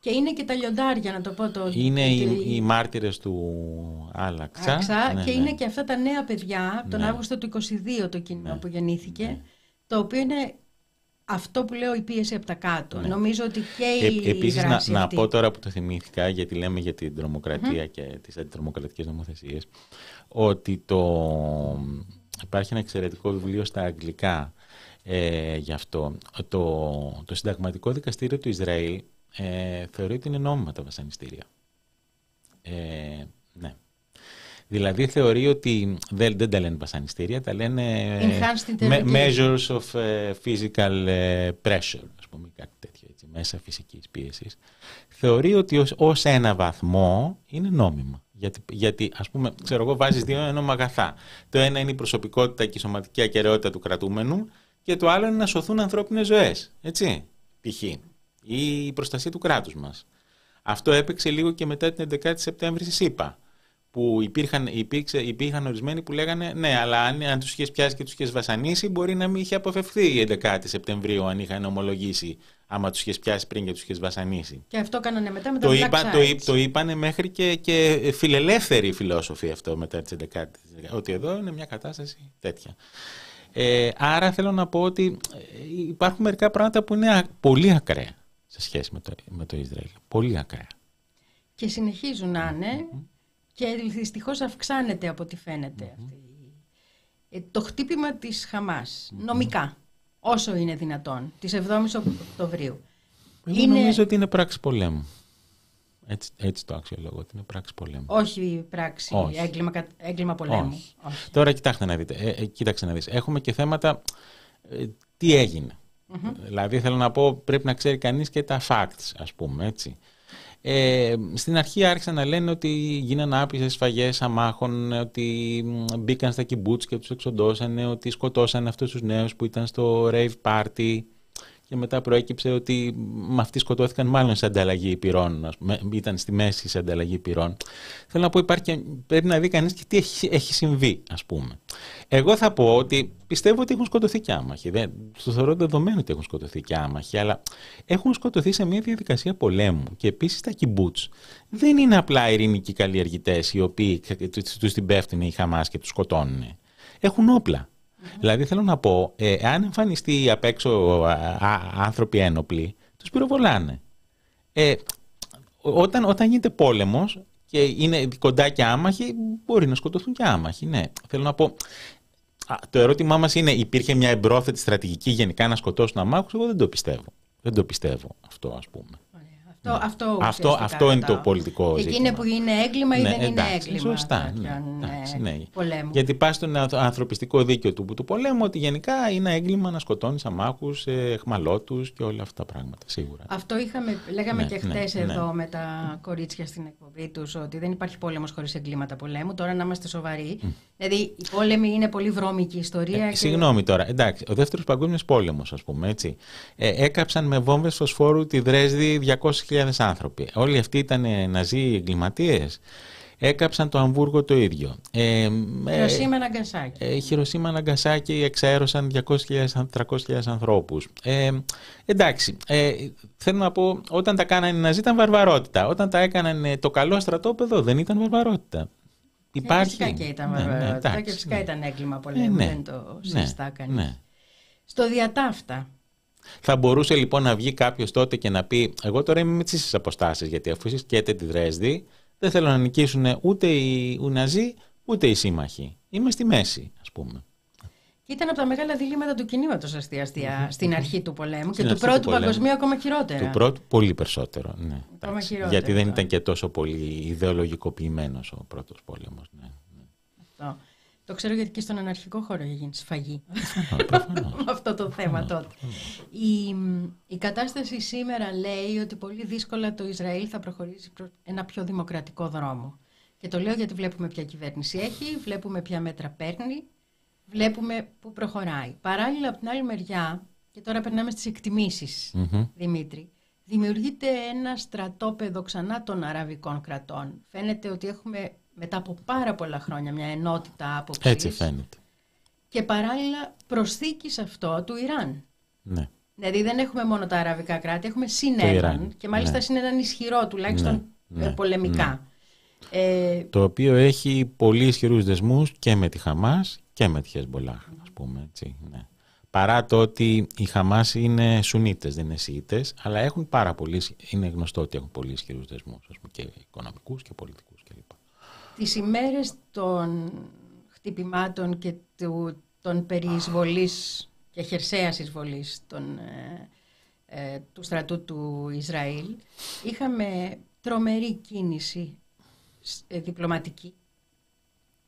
και είναι και τα λιοντάρια, να το πω το... Είναι οι, οι μάρτυρες του Άλλαξα. Ναι, και ναι. είναι και αυτά τα νέα παιδιά, τον ναι. Αύγουστο του 22 το κίνημα ναι. που γεννήθηκε, το οποίο είναι αυτό που λέω η πίεση από τα κάτω. Νομίζω ότι και η ε, Επίσης να, να πω τώρα που το θυμήθηκα, γιατί λέμε για την τρομοκρατία και τις αντιτρομοκρατικές νομοθεσίες, ότι το... υπάρχει ένα εξαιρετικό βιβλίο στα αγγλικά ε, γι' αυτό. Το, το συνταγματικό δικαστήριο του Ισραήλ ε, θεωρεί ότι είναι νόμιμα τα βασανιστήρια. Ε, ναι. Δηλαδή θεωρεί ότι δεν, δεν τα λένε βασανιστήρια, τα λένε measures of ε, physical ε, pressure, ας πούμε κάτι τέτοιο, έτσι, μέσα φυσικής πίεσης. Θεωρεί ότι ως, ως ένα βαθμό είναι νόμιμα. Γιατί, γιατί ας πούμε, ξέρω εγώ, βάζεις δύο ενώμα αγαθά. Το ένα είναι η προσωπικότητα και η σωματική ακαιρεότητα του κρατούμενου και το άλλο είναι να σωθούν ανθρώπινες ζωές, έτσι, π.χ. ή η προστασία του κράτους μας. Αυτό έπαιξε λίγο και μετά την 11η Σεπτέμβρη στη ΣΥΠΑ, που υπήρχαν, υπήρξε, υπήρχαν ορισμένοι που λέγανε ναι, αλλά αν, αν τους είχες πιάσει και τους είχες βασανίσει, μπορεί να μην είχε αποφευθεί η 11η Σεπτεμβρίου αν είχαν ομολογήσει άμα τους είχες πιάσει πριν και τους είχες βασανίσει. Και αυτό κάνανε μετά με το, το, είπα, το, το είπανε μέχρι και, και φιλελεύθεροι φιλόσοφοι αυτό μετά τις 11 Ότι εδώ είναι μια κατάσταση τέτοια. Ε, άρα θέλω να πω ότι ε, υπάρχουν μερικά πράγματα που είναι πολύ ακραία σε σχέση με το, με το Ισραήλ. Πολύ ακραία. Και συνεχίζουν να ειναι και δυστυχώς αυξάνεται από ό,τι φαίνεται. Αυτή. Ε, το χτύπημα της Χαμάς, νομικά. όσο είναι δυνατόν, της 7ης Οκτωβρίου. Εγώ είναι... νομίζω ότι είναι πράξη πολέμου. Έτσι, έτσι το αξιολόγω, ότι είναι πράξη πολέμου. Όχι πράξη, Όχι. Έγκλημα, έγκλημα πολέμου. Όχι. Όχι. Τώρα κοιτάξτε να δείτε, ε, ε, κοίταξε να δεις. Έχουμε και θέματα ε, τι έγινε. Mm-hmm. Δηλαδή θέλω να πω πρέπει να ξέρει κανείς και τα facts ας πούμε έτσι. Ε, στην αρχή άρχισαν να λένε ότι γίνανε άπεισε σφαγές αμάχων, ότι μπήκαν στα κυμπούτς και τους εξοντώσαν, ότι σκοτώσαν αυτούς τους νέους που ήταν στο rave party και μετά προέκυψε ότι με αυτοί σκοτώθηκαν μάλλον σε ανταλλαγή πυρών, ήταν στη μέση σε ανταλλαγή πυρών. Θέλω να πω υπάρχει, πρέπει να δει κανείς και τι έχει, έχει συμβεί ας πούμε. Εγώ θα πω ότι πιστεύω ότι έχουν σκοτωθεί και άμαχοι. Δεν, το θεωρώ δεδομένο ότι έχουν σκοτωθεί και άμαχοι, αλλά έχουν σκοτωθεί σε μια διαδικασία πολέμου. Και επίσης τα κυμπούτς δεν είναι απλά ειρηνικοί καλλιεργητές οι οποίοι τους την πέφτουν οι Χαμάς και τους σκοτώνουν. Έχουν όπλα. Δηλαδή θέλω να πω, ε, αν εμφανιστεί απ' έξω άνθρωποι ένοπλοι, τους πυροβολάνε. Ε, όταν, όταν γίνεται πόλεμος και είναι κοντά και άμαχοι, μπορεί να σκοτωθούν και άμαχοι. Ναι, θέλω να πω, το ερώτημά μας είναι, υπήρχε μια εμπρόθετη στρατηγική γενικά να σκοτώσουν αμάχους, εγώ δεν το πιστεύω. Δεν το πιστεύω αυτό ας πούμε. Αυτό, ναι. αυτό, αυτό, αυτό είναι το πολιτικό ζήτημα. Εκεί είναι που είναι έγκλημα ή ναι, δεν εντάξει, είναι έγκλημα. Σωστά. Ναι, εντάξει, ναι. Πολέμου. Γιατί πας στον ανθρωπιστικό δίκαιο του, του πολέμου ότι γενικά είναι έγκλημα να σκοτώνεις αμάχους, εχμαλώτους και όλα αυτά τα πράγματα. Σίγουρα. Αυτό είχαμε, λέγαμε ναι, και χτες ναι, εδώ με τα κορίτσια στην εκπομπή τους ότι δεν υπάρχει πόλεμος χωρίς εγκλήματα πολέμου. Τώρα να είμαστε σοβαροί. Mm. Δηλαδή η πόλεμη είναι πολύ βρώμικη ιστορία. Ε, και... Συγγνώμη τώρα. Εντάξει, ο δεύτερος παγκόσμιος πόλεμος, ας πούμε έτσι. Ε, έκαψαν με βόμβες φωσφόρου τη Δρέσδη 200.000 άνθρωποι. Όλοι αυτοί ήταν ναζί εγκληματίες. Έκαψαν το Αμβούργο το ίδιο. Ε, Χειροσύμα Ναγκασάκη. Ε, Χειροσύμα Ναγκασάκη εξαέρωσαν 200.000-300.000 ανθρώπους. Ε, εντάξει, ε, θέλω να πω, όταν τα κάνανε οι Ναζί ήταν βαρβαρότητα. Όταν τα έκαναν το καλό στρατόπεδο δεν ήταν βαρβαρότητα. Υπάρχει. φυσικά και ήταν ναι, ναι, βαρβαρότητα και φυσικά ναι. ήταν έγκλημα πολέμου, ναι, δεν το συζητά ναι, κανείς. Ναι. Στο διατάφτα, θα μπορούσε λοιπόν να βγει κάποιος τότε και να πει: Εγώ τώρα είμαι με τις αποστάσεις, γιατί αφού εσεί καίτε τη Δρέσδη, δεν θέλω να νικήσουν ούτε οι Ναζί ούτε οι σύμμαχοι. Είμαι στη μέση, ας πούμε. Και ήταν από τα μεγάλα διλήμματα του κινήματος αστεία στην αρχή του πολέμου και του πρώτου παγκοσμίου ακόμα χειρότερα. Του πρώτου πολύ περισσότερο. Ναι. Γιατί δεν ήταν και τόσο πολύ ιδεολογικοποιημένος ο πρώτος πόλεμος. Ναι, ναι. Αυτό. Το ξέρω γιατί και στον αναρχικό χώρο έχει γίνει σφαγή. Με αυτό το θέμα τότε. Η, η κατάσταση σήμερα λέει ότι πολύ δύσκολα το Ισραήλ θα προχωρήσει προς ένα πιο δημοκρατικό δρόμο. Και το λέω γιατί βλέπουμε ποια κυβέρνηση έχει, βλέπουμε ποια μέτρα παίρνει, βλέπουμε πού προχωράει. Παράλληλα, από την άλλη μεριά, και τώρα περνάμε στις εκτιμήσεις, Δημήτρη, δημιουργείται ένα στρατόπεδο ξανά των αραβικών κρατών. Φαίνεται ότι έχουμε μετά από πάρα πολλά χρόνια μια ενότητα άποψης. Έτσι φαίνεται. Και παράλληλα προσθήκη σε αυτό του Ιράν. Ναι. Δηλαδή δεν έχουμε μόνο τα αραβικά κράτη, έχουμε συνέναν και μάλιστα ναι. συνέναν ισχυρό τουλάχιστον ναι. Ε, ναι. πολεμικά. Ε... Το οποίο έχει πολύ ισχυρούς δεσμούς και με τη Χαμάς και με τη Χεσμολάχ, ας πούμε έτσι. Ναι. Παρά το ότι οι Χαμάς είναι Σουνίτες, δεν είναι Σιήτες, αλλά έχουν πάρα πολύ, είναι γνωστό ότι έχουν πολύ ισχυρούς δεσμούς, ας πούμε, και οικονομικούς και πολιτικούς κλπ τις ημέρες των χτυπημάτων και του, των περιεισβολής και χερσαίας εισβολής των, ε, ε, του στρατού του Ισραήλ είχαμε τρομερή κίνηση ε, διπλωματική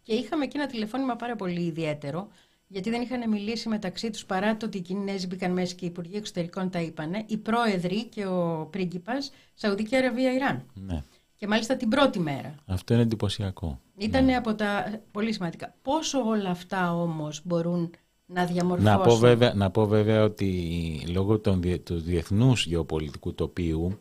και είχαμε και ένα τηλεφώνημα πάρα πολύ ιδιαίτερο γιατί δεν είχαν μιλήσει μεταξύ τους παρά το ότι οι Κινέζοι μπήκαν μέσα και οι Υπουργοί Εξωτερικών τα είπανε, οι πρόεδροι και ο πρίγκιπας Σαουδική Αραβία-Ιράν. Ναι. Και μάλιστα την πρώτη μέρα. Αυτό είναι εντυπωσιακό. Ήταν ναι. από τα πολύ σημαντικά. Πόσο όλα αυτά όμως μπορούν να διαμορφώσουν. Να πω βέβαια, να πω βέβαια ότι λόγω των, τους διεθνούς γεωπολιτικού τοπίου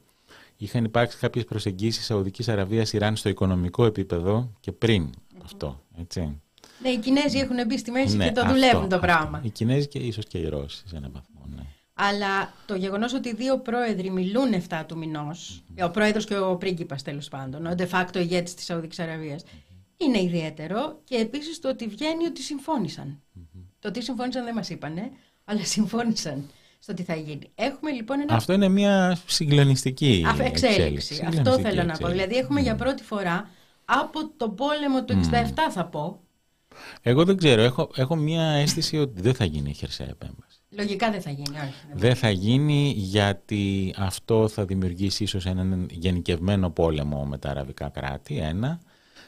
είχαν υπάρξει κάποιες προσεγγίσεις Σαουδικής Αραβίας Ιράν στο οικονομικό επίπεδο και πριν αυτό. Έτσι. Ναι, οι Κινέζοι έχουν μπει στη μέση ναι, και το δουλεύουν το πράγμα. Οι Κινέζοι και ίσως και οι Ρώσοι σε έναν βαθμό. Ναι. Αλλά το γεγονός ότι οι δύο πρόεδροι μιλούν 7 του μηνός, ο πρόεδρος και ο πρίγκιπας τέλος πάντων, ο de facto ηγέτης της Σαουδικής Αραβίας, είναι ιδιαίτερο και επίσης το ότι βγαίνει ότι συμφώνησαν. Το τι συμφώνησαν δεν μας είπανε, αλλά συμφώνησαν στο τι θα γίνει. Έχουμε λοιπόν ένα... Αυτό είναι μια συγκλονιστική εξέλιξη. εξέλιξη. Αυτό θέλω να πω. Δηλαδή έχουμε για πρώτη φορά από το πόλεμο του 67 θα πω. Εγώ δεν ξέρω. Έχω, έχω μια αίσθηση ότι δεν θα γίνει η χερσαία επέμβαση. Λογικά δεν θα γίνει, όχι. Δεν θα γίνει γιατί αυτό θα δημιουργήσει ίσως έναν γενικευμένο πόλεμο με τα αραβικά κράτη, ένα.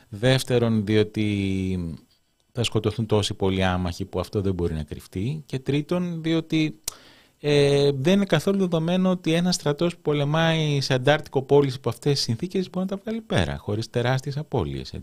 Δεύτερον, διότι θα σκοτωθούν τόσοι πολλοί άμαχοι που αυτό δεν μπορεί να κρυφτεί. Και τρίτον, διότι ε, δεν είναι καθόλου δεδομένο ότι ένα στρατός που πολεμάει σε αντάρτικο πόλη υπό αυτές τις συνθήκες μπορεί να τα βγάλει πέρα, χωρίς τεράστιες απώλειες.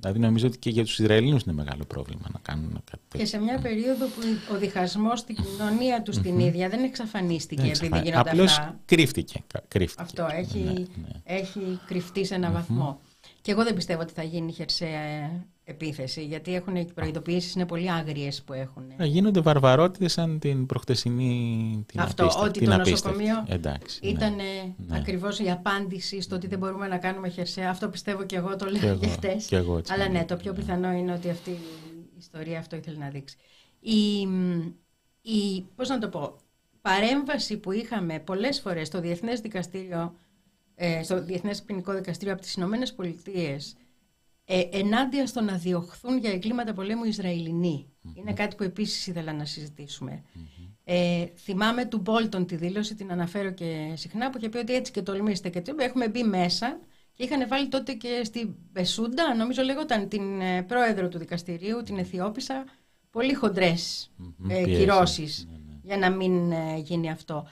Δηλαδή, νομίζω ότι και για τους Ισραηλινούς είναι μεγάλο πρόβλημα να κάνουν κάτι τέτοιο. Και σε μια περίοδο που ο διχασμός στην κοινωνία τους στην ίδια δεν εξαφανίστηκε δεν επειδή γίνονται Απλώς αυτά. Κρύφτηκε, κρύφτηκε. Αυτό έχει, ναι, ναι. έχει κρυφτεί σε έναν βαθμό. Και εγώ δεν πιστεύω ότι θα γίνει χερσαία επίθεση, γιατί έχουν οι προειδοποιήσεις είναι πολύ άγριες που έχουν. Να γίνονται βαρβαρότητες σαν την προχτεσινή την Αυτό, απίστευτη, ότι την το απίστευτη. νοσοκομείο Εντάξει, ήταν ναι, ναι. ακριβώς η απάντηση στο ότι δεν μπορούμε να κάνουμε χερσαία. Αυτό πιστεύω και εγώ, το λέω Και και, εγώ, χτες. και εγώ έτσι Αλλά ναι, νομίζω, το πιο ναι. πιθανό είναι ότι αυτή η ιστορία αυτό ήθελε να δείξει. Η, η, πώς να το πω, παρέμβαση που είχαμε πολλές φορές στο Διεθνές Δικαστήριο, ε, στο Διεθνές Ποινικό Δικαστήριο από τις Ηνωμένες Πολιτείες ε, ενάντια στο να διωχθούν για εγκλήματα πολέμου Ισραηλινοί. Είναι κάτι που επίσης ήθελα να συζητήσουμε. Ε, θυμάμαι του Μπόλτον τη δήλωση, την αναφέρω και συχνά, που είχε πει ότι έτσι και τολμήστε και τι, έχουμε μπει μέσα και είχαν βάλει τότε και στη Μπεσούντα, νομίζω λέγονταν την ε, πρόεδρο του δικαστηρίου, την Αιθιόπισσα, πολύ χοντρές Μμμ, ε, πιέσεις, κυρώσεις ναι, ναι. για να μην ε, γίνει αυτό.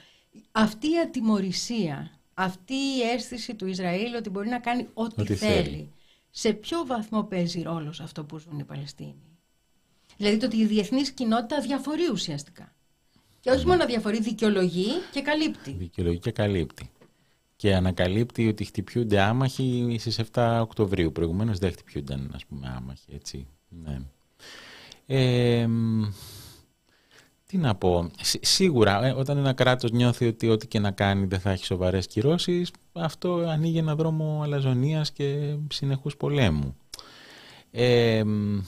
Αυτή η ατιμορρησία, αυτή η αίσθηση του Ισραήλ ότι μπορεί να κάνει ό,τι, Ό,τι θέλει, θέλει. Σε ποιο βαθμό παίζει ρόλο σε αυτό που ζουν οι Παλαιστίνοι. Δηλαδή το ότι η διεθνής κοινότητα διαφορεί ουσιαστικά. Και Ναι. όχι μόνο διαφορεί, δικαιολογεί και καλύπτει. Δικαιολογεί και καλύπτει. Και ανακαλύπτει ότι χτυπιούνται άμαχοι στις 7 Οκτωβρίου. Προηγουμένως δεν χτυπιούνταν, ας πούμε, άμαχοι, έτσι. Ναι. Ε, μ, τι να πω. Σι- Σίγουρα, ε, όταν ένα κράτος νιώθει ότι ό,τι και να κάνει δεν θα έχει σοβαρές κυρώσεις, αυτό ανοίγει ένα δρόμο αλαζονίας και συνεχούς πολέμου. Ε, μ,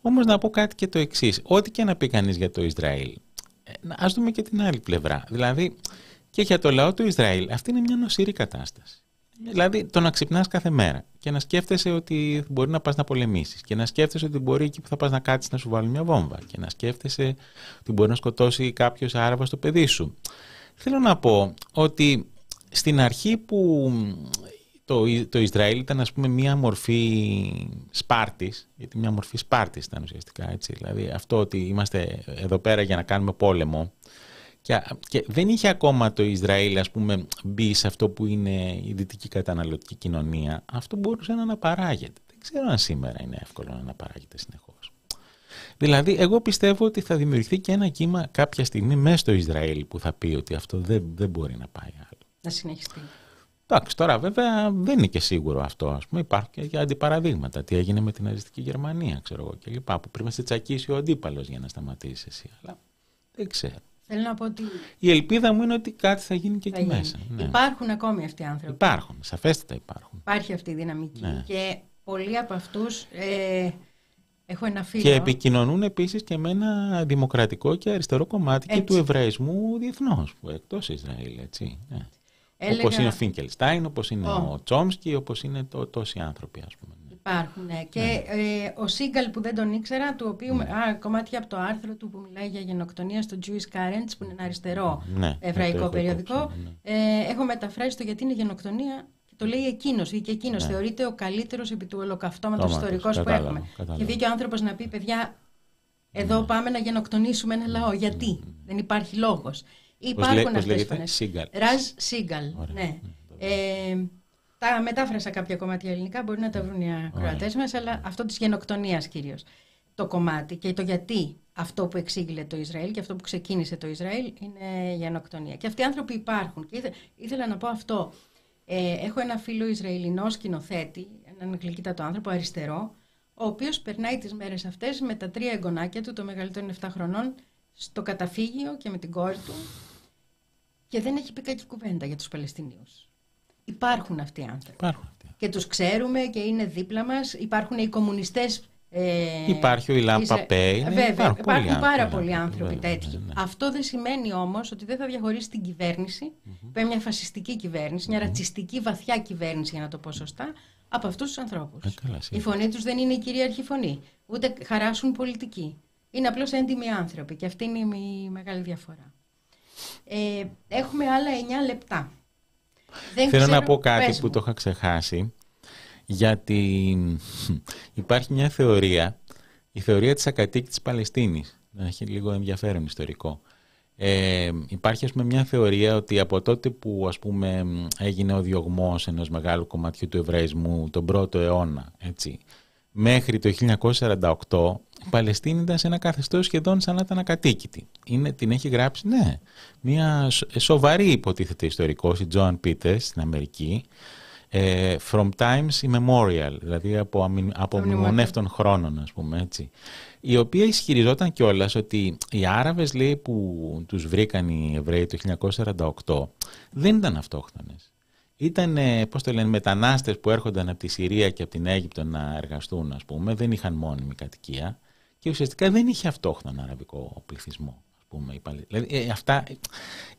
όμως να πω κάτι και το εξής. Ό,τι και να πει κανείς για το Ισραήλ, ε, να- ας δούμε και την άλλη πλευρά. Δηλαδή, και για το λαό του Ισραήλ, αυτή είναι μια νοσηρή κατάσταση. Δηλαδή, το να ξυπνάς κάθε μέρα και να σκέφτεσαι ότι μπορεί να πας να πολεμήσεις και να σκέφτεσαι ότι μπορεί εκεί που θα πας να κάτσεις να σου βάλει μια βόμβα και να σκέφτεσαι ότι μπορεί να σκοτώσει κάποιος Άραβα στο παιδί σου. Θέλω να πω ότι στην αρχή που το, Ι- το Ισραήλ ήταν ας πούμε μια μορφή Σπάρτης, γιατί μια μορφή Σπάρτης ήταν ουσιαστικά έτσι. Δηλαδή αυτό ότι είμαστε εδώ πέρα για να κάνουμε πόλεμο και, και δεν είχε ακόμα το Ισραήλ ας πούμε μπει σε αυτό που είναι η δυτική καταναλωτική κοινωνία. Αυτό μπορούσε να αναπαράγεται. Δεν ξέρω αν σήμερα είναι εύκολο να αναπαράγεται συνεχώς. Δηλαδή, εγώ πιστεύω ότι θα δημιουργηθεί και ένα κύμα κάποια στιγμή μέσα στο Ισραήλ που θα πει ότι αυτό δεν, δεν μπορεί να πάει άλλο. Να συνεχιστεί. Εντάξει, τώρα βέβαια δεν είναι και σίγουρο αυτό. Ας πούμε, υπάρχουν και για αντιπαραδείγματα. Τι έγινε με την ναζιστική Γερμανία, ξέρω εγώ και λοιπά. Που πρέπει να σε τσακίσει ο αντίπαλος για να σταματήσεις εσύ. Αλλά δεν ξέρω. Θέλω να πω ότι Η ελπίδα μου είναι ότι κάτι θα γίνει και θα εκεί γίνει. μέσα. Ναι. Υπάρχουν ακόμη αυτοί οι άνθρωποι. Υπάρχουν, σαφέστατα υπάρχουν. Υπάρχει αυτή η δυναμική. Ναι. Και πολλοί από αυτούς ε, έχω ένα φίλο. Και επικοινωνούν επίσης και με ένα δημοκρατικό και αριστερό κομμάτι και Έτσι. του Εβραϊσμού διεθνώς, που εκτός Ισραήλ, έτσι. Ναι. Έλεγα- Όπως είναι ο Φίνκελστάιν, όπως είναι Ω. ο Τσόμσκι, όπως είναι το, τόσοι άνθρωποι, ας πούμε. Ναι. Υπάρχουν, ναι. Και ε, ο Σίγκαλ που δεν τον ήξερα, του οποίου, α, κομμάτια από το άρθρο του που μιλάει για γενοκτονία στο Jewish Currents, που είναι ένα αριστερό Ναι, εβραϊκό το έχω περιοδικό, υπόψη μου, ε, έχω μεταφράσει το γιατί είναι γενοκτονία και το λέει εκείνος ή και εκείνος. Ναι. Θεωρείται ο καλύτερος επί του ολοκαυτώματος Τόματος, ιστορικός που κατάλαβα, έχουμε. κατάλαβα. Και βγήκε ο άνθρωπος να πει, παιδιά, εδώ πάμε να γενοκτονήσουμε ένα λαό. Γιατί; Δεν υπάρχει λόγος. Πώς, Υπάρχουν λέ, πώς αυτές οι λέγεται, φωνές. Σίγκαλ. Ραζ Σίγκαλ. Ωραία. Ναι. Ε, τα μετάφρασα κάποια κομμάτια ελληνικά, μπορεί να τα βρουν οι ακροατές μας, αλλά αυτό της γενοκτονίας κυρίως. Το κομμάτι και το γιατί αυτό που εξήγηλε το Ισραήλ και αυτό που ξεκίνησε το Ισραήλ είναι γενοκτονία. Και αυτοί οι άνθρωποι υπάρχουν. Και ήθε- ήθελα να πω αυτό. Ε, έχω ένα φίλο Ισραηλινό σκηνοθέτη, έναν γλυκύτατο άνθρωπο, αριστερό, ο οποίος περνάει τις μέρες αυτές με τα τρία εγγονάκια του, το μεγαλύτερο είναι 7 χρονών, στο καταφύγιο και με την κόρη του και δεν έχει πει κακή κουβέντα για τους Παλαιστινίους. Υπάρχουν αυτοί οι άνθρωποι. Υπάρχουν αυτοί. Και τους ξέρουμε και είναι δίπλα μας. Υπάρχουν οι κομμουνιστές... Ε, Υπάρχει ο Ιλάν Ισρα- Παπέι, ναι, Βέβαια, υπάρχουν υπάρχουν, πολλοί πάρα άνθρωποι, πολλοί ναι, άνθρωποι βέβαια, τέτοιοι. ναι, ναι. Αυτό δεν σημαίνει όμως ότι δεν θα διαχωρίσει την κυβέρνηση, που είναι μια φασιστική κυβέρνηση, μια ρατσιστική βαθιά κυβέρνηση, για να το πω σωστά, από αυτούς τους ανθρώπους. Ε, καλά, η σίγουρα. φωνή τους δεν είναι η κυρίαρχη φωνή. Ούτε χαράσουν πολιτική. Είναι απλώς έντιμοι άνθρωποι και αυτή είναι η μεγάλη διαφορά. Ε, έχουμε άλλα 9 λεπτά. Δεν Θέλω να πω κάτι που το είχα ξεχάσει, γιατί υπάρχει μια θεωρία, η θεωρία της ακατοίκητης Παλαιστίνης. Έχει λίγο ενδιαφέρον ιστορικό. Ε, υπάρχει ας πούμε μια θεωρία ότι από τότε που ας πούμε έγινε ο διωγμός ενός μεγάλου κομματιού του Εβραϊσμού τον πρώτο αιώνα έτσι, μέχρι το 1948 η Παλαιστίνη ήταν σε ένα καθεστώς σχεδόν σαν να ήταν ακατοίκητη. Είναι, την έχει γράψει, ναι, μια σοβαρή υποτίθεται ιστορικός, η Τζοαν Πίτερς στην Αμερική, ε, from times immemorial, δηλαδή από, από μνημονεύτων χρόνων, ας πούμε έτσι η οποία ισχυριζόταν κιόλας ότι οι Άραβες λέει, που τους βρήκαν οι Εβραίοι το 1948 δεν ήταν αυτόχθονες. Ήταν, πώς το λένε, μετανάστες που έρχονταν από τη Συρία και από την Αίγυπτο να εργαστούν, ας πούμε, δεν είχαν μόνιμη κατοικία και ουσιαστικά δεν είχε αυτόχθονο αραβικό πληθυσμό. Ας πούμε, δηλαδή, ε, αυτά,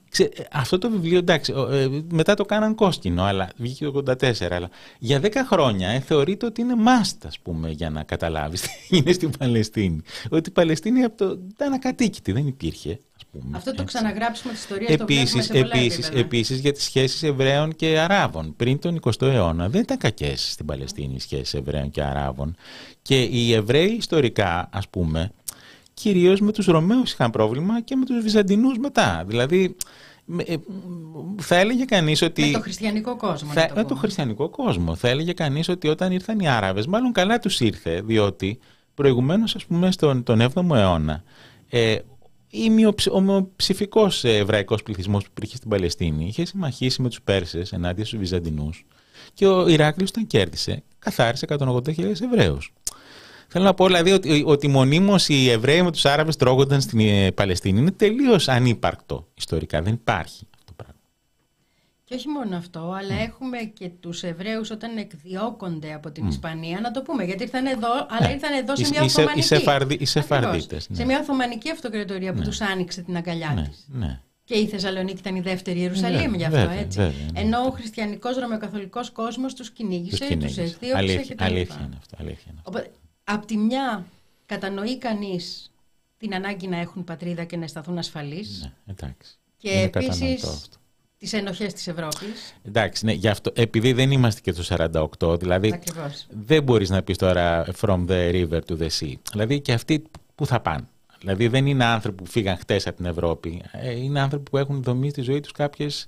Ξε, αυτό το βιβλίο, εντάξει, ε, μετά το κάναν κόσκινο, αλλά βγήκε το 84, αλλά για 10 χρόνια ε, θεωρείται ότι είναι must, ας πούμε, για να καταλάβεις τι είναι στην Παλαιστίνη. Ότι η Παλαιστίνη από το, ήταν ακατοίκητη, δεν υπήρχε. Ας πούμε, αυτό το ξαναγράψουμε τη ιστορία επίσης, το επίσης, επίσης, για τις σχέσεις Εβραίων και Αράβων. Πριν τον 20ο αιώνα δεν ήταν κακές στην Παλαιστίνη οι σχέσεις Εβραίων και Αράβων. Και οι Εβραίοι ιστορικά, ας πούμε, κυρίως με τους Ρωμαίους είχαν πρόβλημα και με τους Βυζαντινούς μετά. Δηλαδή, ε, θα έλεγε κανείς ότι... Με το χριστιανικό κόσμο. Θα, με το χριστιανικό κόσμο. Θα έλεγε κανείς ότι όταν ήρθαν οι Άραβες, μάλλον καλά τους ήρθε, διότι προηγουμένως, ας πούμε, στον τον 7ο αιώνα, ε, ο μειοψηφικός εβραϊκός πληθυσμός που υπήρχε στην Παλαιστίνη είχε συμμαχίσει με τους Πέρσες ενάντια στους Βυζαντινούς και ο Ηράκλειος, όταν κέρδισε, καθάρισε 180.000 Εβραίους. Θέλω να πω δηλαδή ότι, ότι μονίμως οι Εβραίοι με τους Άραβες τρώγονταν στην ε, Παλαιστίνη είναι τελείως ανύπαρκτο ιστορικά. Δεν υπάρχει αυτό το πράγμα. Και όχι μόνο αυτό, αλλά έχουμε και τους Εβραίους όταν εκδιώκονται από την Ισπανία, να το πούμε, γιατί ήρθαν εδώ, αλλά ναι. ήρθαν εδώ σε μια Οθωμανική. Οι Σεφαρδίτες. Ναι. Σε μια Οθωμανική αυτοκρατορία που ναι. τους άνοιξε την αγκαλιά ναι. της. Ναι. Και η Θεσσαλονίκη ήταν η δεύτερη Ιερουσαλήμ γι' αυτό, έτσι. Βέβαια, ναι. Ενώ ο χριστιανικός ρωμαιοκαθολικός κόσμος τους κυνήγησε, τους εκδίωξε Αλήθεια, αλήθεια είναι αυτό. Αλήθεια είναι αυτό. Απ' τη μια κατανοεί κανείς την ανάγκη να έχουν πατρίδα και να αισθανθούν ασφαλείς. Ναι, εντάξει. Και επίσης τις ενοχές της Ευρώπης. Εντάξει, ναι, γι αυτό, επειδή δεν είμαστε και το 48, δηλαδή Ακριβώς. δεν μπορείς να πεις τώρα from the river to the sea. Δηλαδή και αυτοί που θα πάνε. Δηλαδή δεν είναι άνθρωποι που φύγαν χτες από την Ευρώπη. Ε, είναι άνθρωποι που έχουν δομήσει τη ζωή τους κάποιες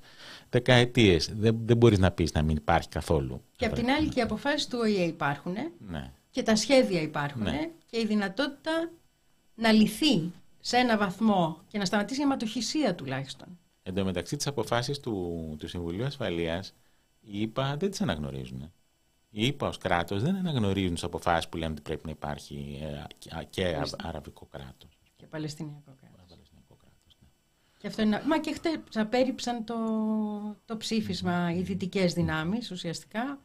δεκαετίες. Δεν, δεν μπορείς να πεις να μην υπάρχει καθόλου. Και απ' την άλλη και οι αποφάσεις του ΟΗΕ υπάρχουν. Ναι και τα σχέδια υπάρχουν ναι. και η δυνατότητα να λυθεί σε ένα βαθμό και να σταματήσει η αιματοχυσία τουλάχιστον. Εν τω μεταξύ τις αποφάσεις του, του Συμβουλίου Ασφαλείας οι ΙΠΑ δεν τις αναγνωρίζουν. Οι ΙΠΑ ως κράτος δεν αναγνωρίζουν τις αποφάσεις που λένε ότι πρέπει να υπάρχει ε, και αραβικό κράτος. Και παλαιστινιακό κράτος. Ναι. Και αυτό είναι... Μα και χτε απέρριψαν το, το ψήφισμα οι δυτικές δυνάμεις ουσιαστικά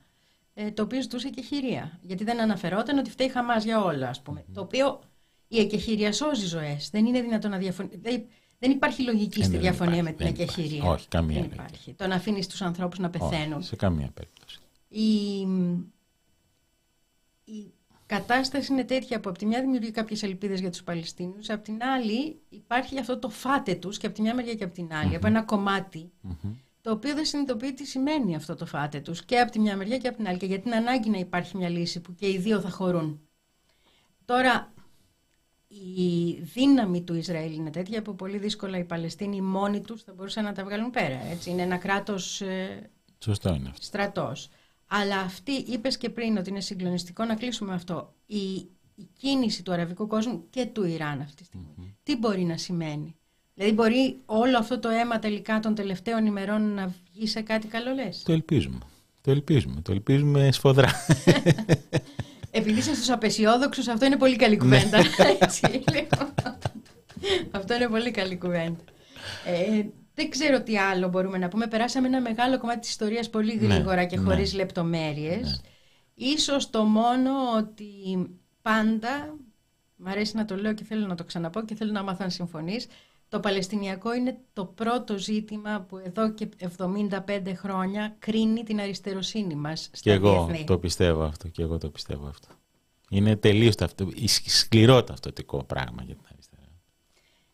ε, το οποίο ζητούσε εκεχηρία. Γιατί δεν αναφερόταν ότι φταίει χαμάς για όλα, ας πούμε. Το οποίο η εκεχηρία σώζει ζωές. Δεν είναι δυνατόν να διαφωνεί. Δεν υπάρχει λογική στη διαφωνία με την εκεχηρία. Όχι, καμία δεν υπάρχει. Το να αφήνεις τους ανθρώπους να πεθαίνουν. σε καμία περίπτωση. Η, η κατάσταση είναι τέτοια που από τη μια δημιουργεί κάποιες ελπίδες για τους Παλαιστίνιους, από την άλλη υπάρχει αυτό το φάτε τους και από τη μια μεριά και από την άλλη, από ένα κομμάτι το οποίο δεν συνειδητοποιεί τι σημαίνει αυτό το φάτε τους και από τη μια μεριά και από την άλλη και γιατί την ανάγκη να υπάρχει μια λύση που και οι δύο θα χωρούν. Τώρα, η δύναμη του Ισραήλ είναι τέτοια που πολύ δύσκολα οι Παλαιστίνοι μόνοι τους θα μπορούσαν να τα βγάλουν πέρα. Έτσι. Είναι ένα κράτος ε, Σωστό είναι αυτό. στρατός. Αλλά αυτή, είπες και πριν ότι είναι συγκλονιστικό να κλείσουμε αυτό, η, η κίνηση του αραβικού κόσμου και του Ιράν αυτή τη στιγμη Τι μπορεί να σημαίνει; Δηλαδή μπορεί όλο αυτό το αίμα τελικά των τελευταίων ημερών να βγει σε κάτι καλό λες; Το ελπίζουμε. Το ελπίζουμε. Το ελπίζουμε σφοδρά. Επειδή είσαι στους απεσιόδοξους, αυτό είναι πολύ καλή κουβέντα. Έτσι, λοιπόν. αυτό είναι πολύ καλή κουβέντα. Ε, δεν ξέρω τι άλλο μπορούμε να πούμε. Περάσαμε ένα μεγάλο κομμάτι της ιστορίας πολύ ναι, γρήγορα και ναι. χωρίς ναι, λεπτομέρειες. Ίσως το μόνο ότι πάντα, μ' αρέσει να το λέω και θέλω να το ξαναπώ και θέλω να μάθω αν συμφωνείς, το Παλαιστινιακό είναι το πρώτο ζήτημα που εδώ και 75 χρόνια κρίνει την αριστεροσύνη μας στα Και εγώ το πιστεύω αυτό και εγώ το πιστεύω αυτό. Είναι τελείως ταυτο... σκληρό ταυτοτικό πράγμα για την αριστερά.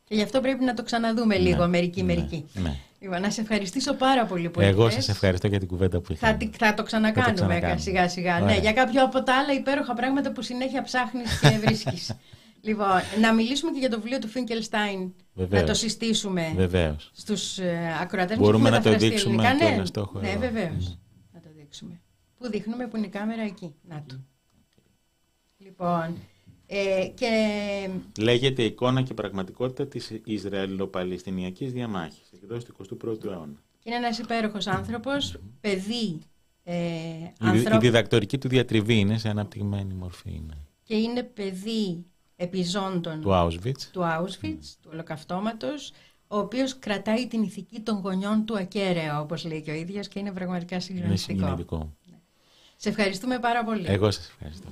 Και γι' αυτό πρέπει να το ξαναδούμε Ναι, λίγο μερική ναι, μερική. ναι. Λοιπόν, να σε ευχαριστήσω πάρα πολύ που Εγώ ήρθες. σας ευχαριστώ για την κουβέντα που Θα, είχαμε. τη- θα το ξανακάνουμε ξανακάνουμε. σιγά σιγά. Ωραία. Ναι, για κάποιο από τα άλλα υπέροχα πράγματα που συνέχεια ψάχνεις και βρίσκεις. Λοιπόν, να μιλήσουμε και για το βιβλίο του Φίνκελστάιν. Βεβαίως. Να το συστήσουμε Βεβαίως. στους ε, ακροατές. Μπορούμε Έχει να το μεταφραστεί δείξουμε ελληνικά, ναι. κιόλας, το έχω Ναι, εδώ. βεβαίως. Να το δείξουμε. Πού δείχνουμε, που είναι η κάμερα εκεί. Να το. Λοιπόν, ε, και Λέγεται «Εικόνα και πραγματικότητα της Ισραηλο-Παλαιστινιακής διαμάχης», εκδόση του 21ου αιώνα. είναι ένας υπέροχος άνθρωπος, παιδί ε, Η, η ανθρώπου διδακτορική του διατριβή είναι σε αναπτυγμένη μορφή είναι. και είναι παιδί επιζώντων του Auschwitz. του Auschwitz, του ολοκαυτώματος, ο οποίος κρατάει την ηθική των γονιών του ακέραια, όπως λέει και ο ίδιος, και είναι πραγματικά Είναι συγκλονιστικό. συγκινητικό. Σε ευχαριστούμε πάρα πολύ. Εγώ σας ευχαριστώ.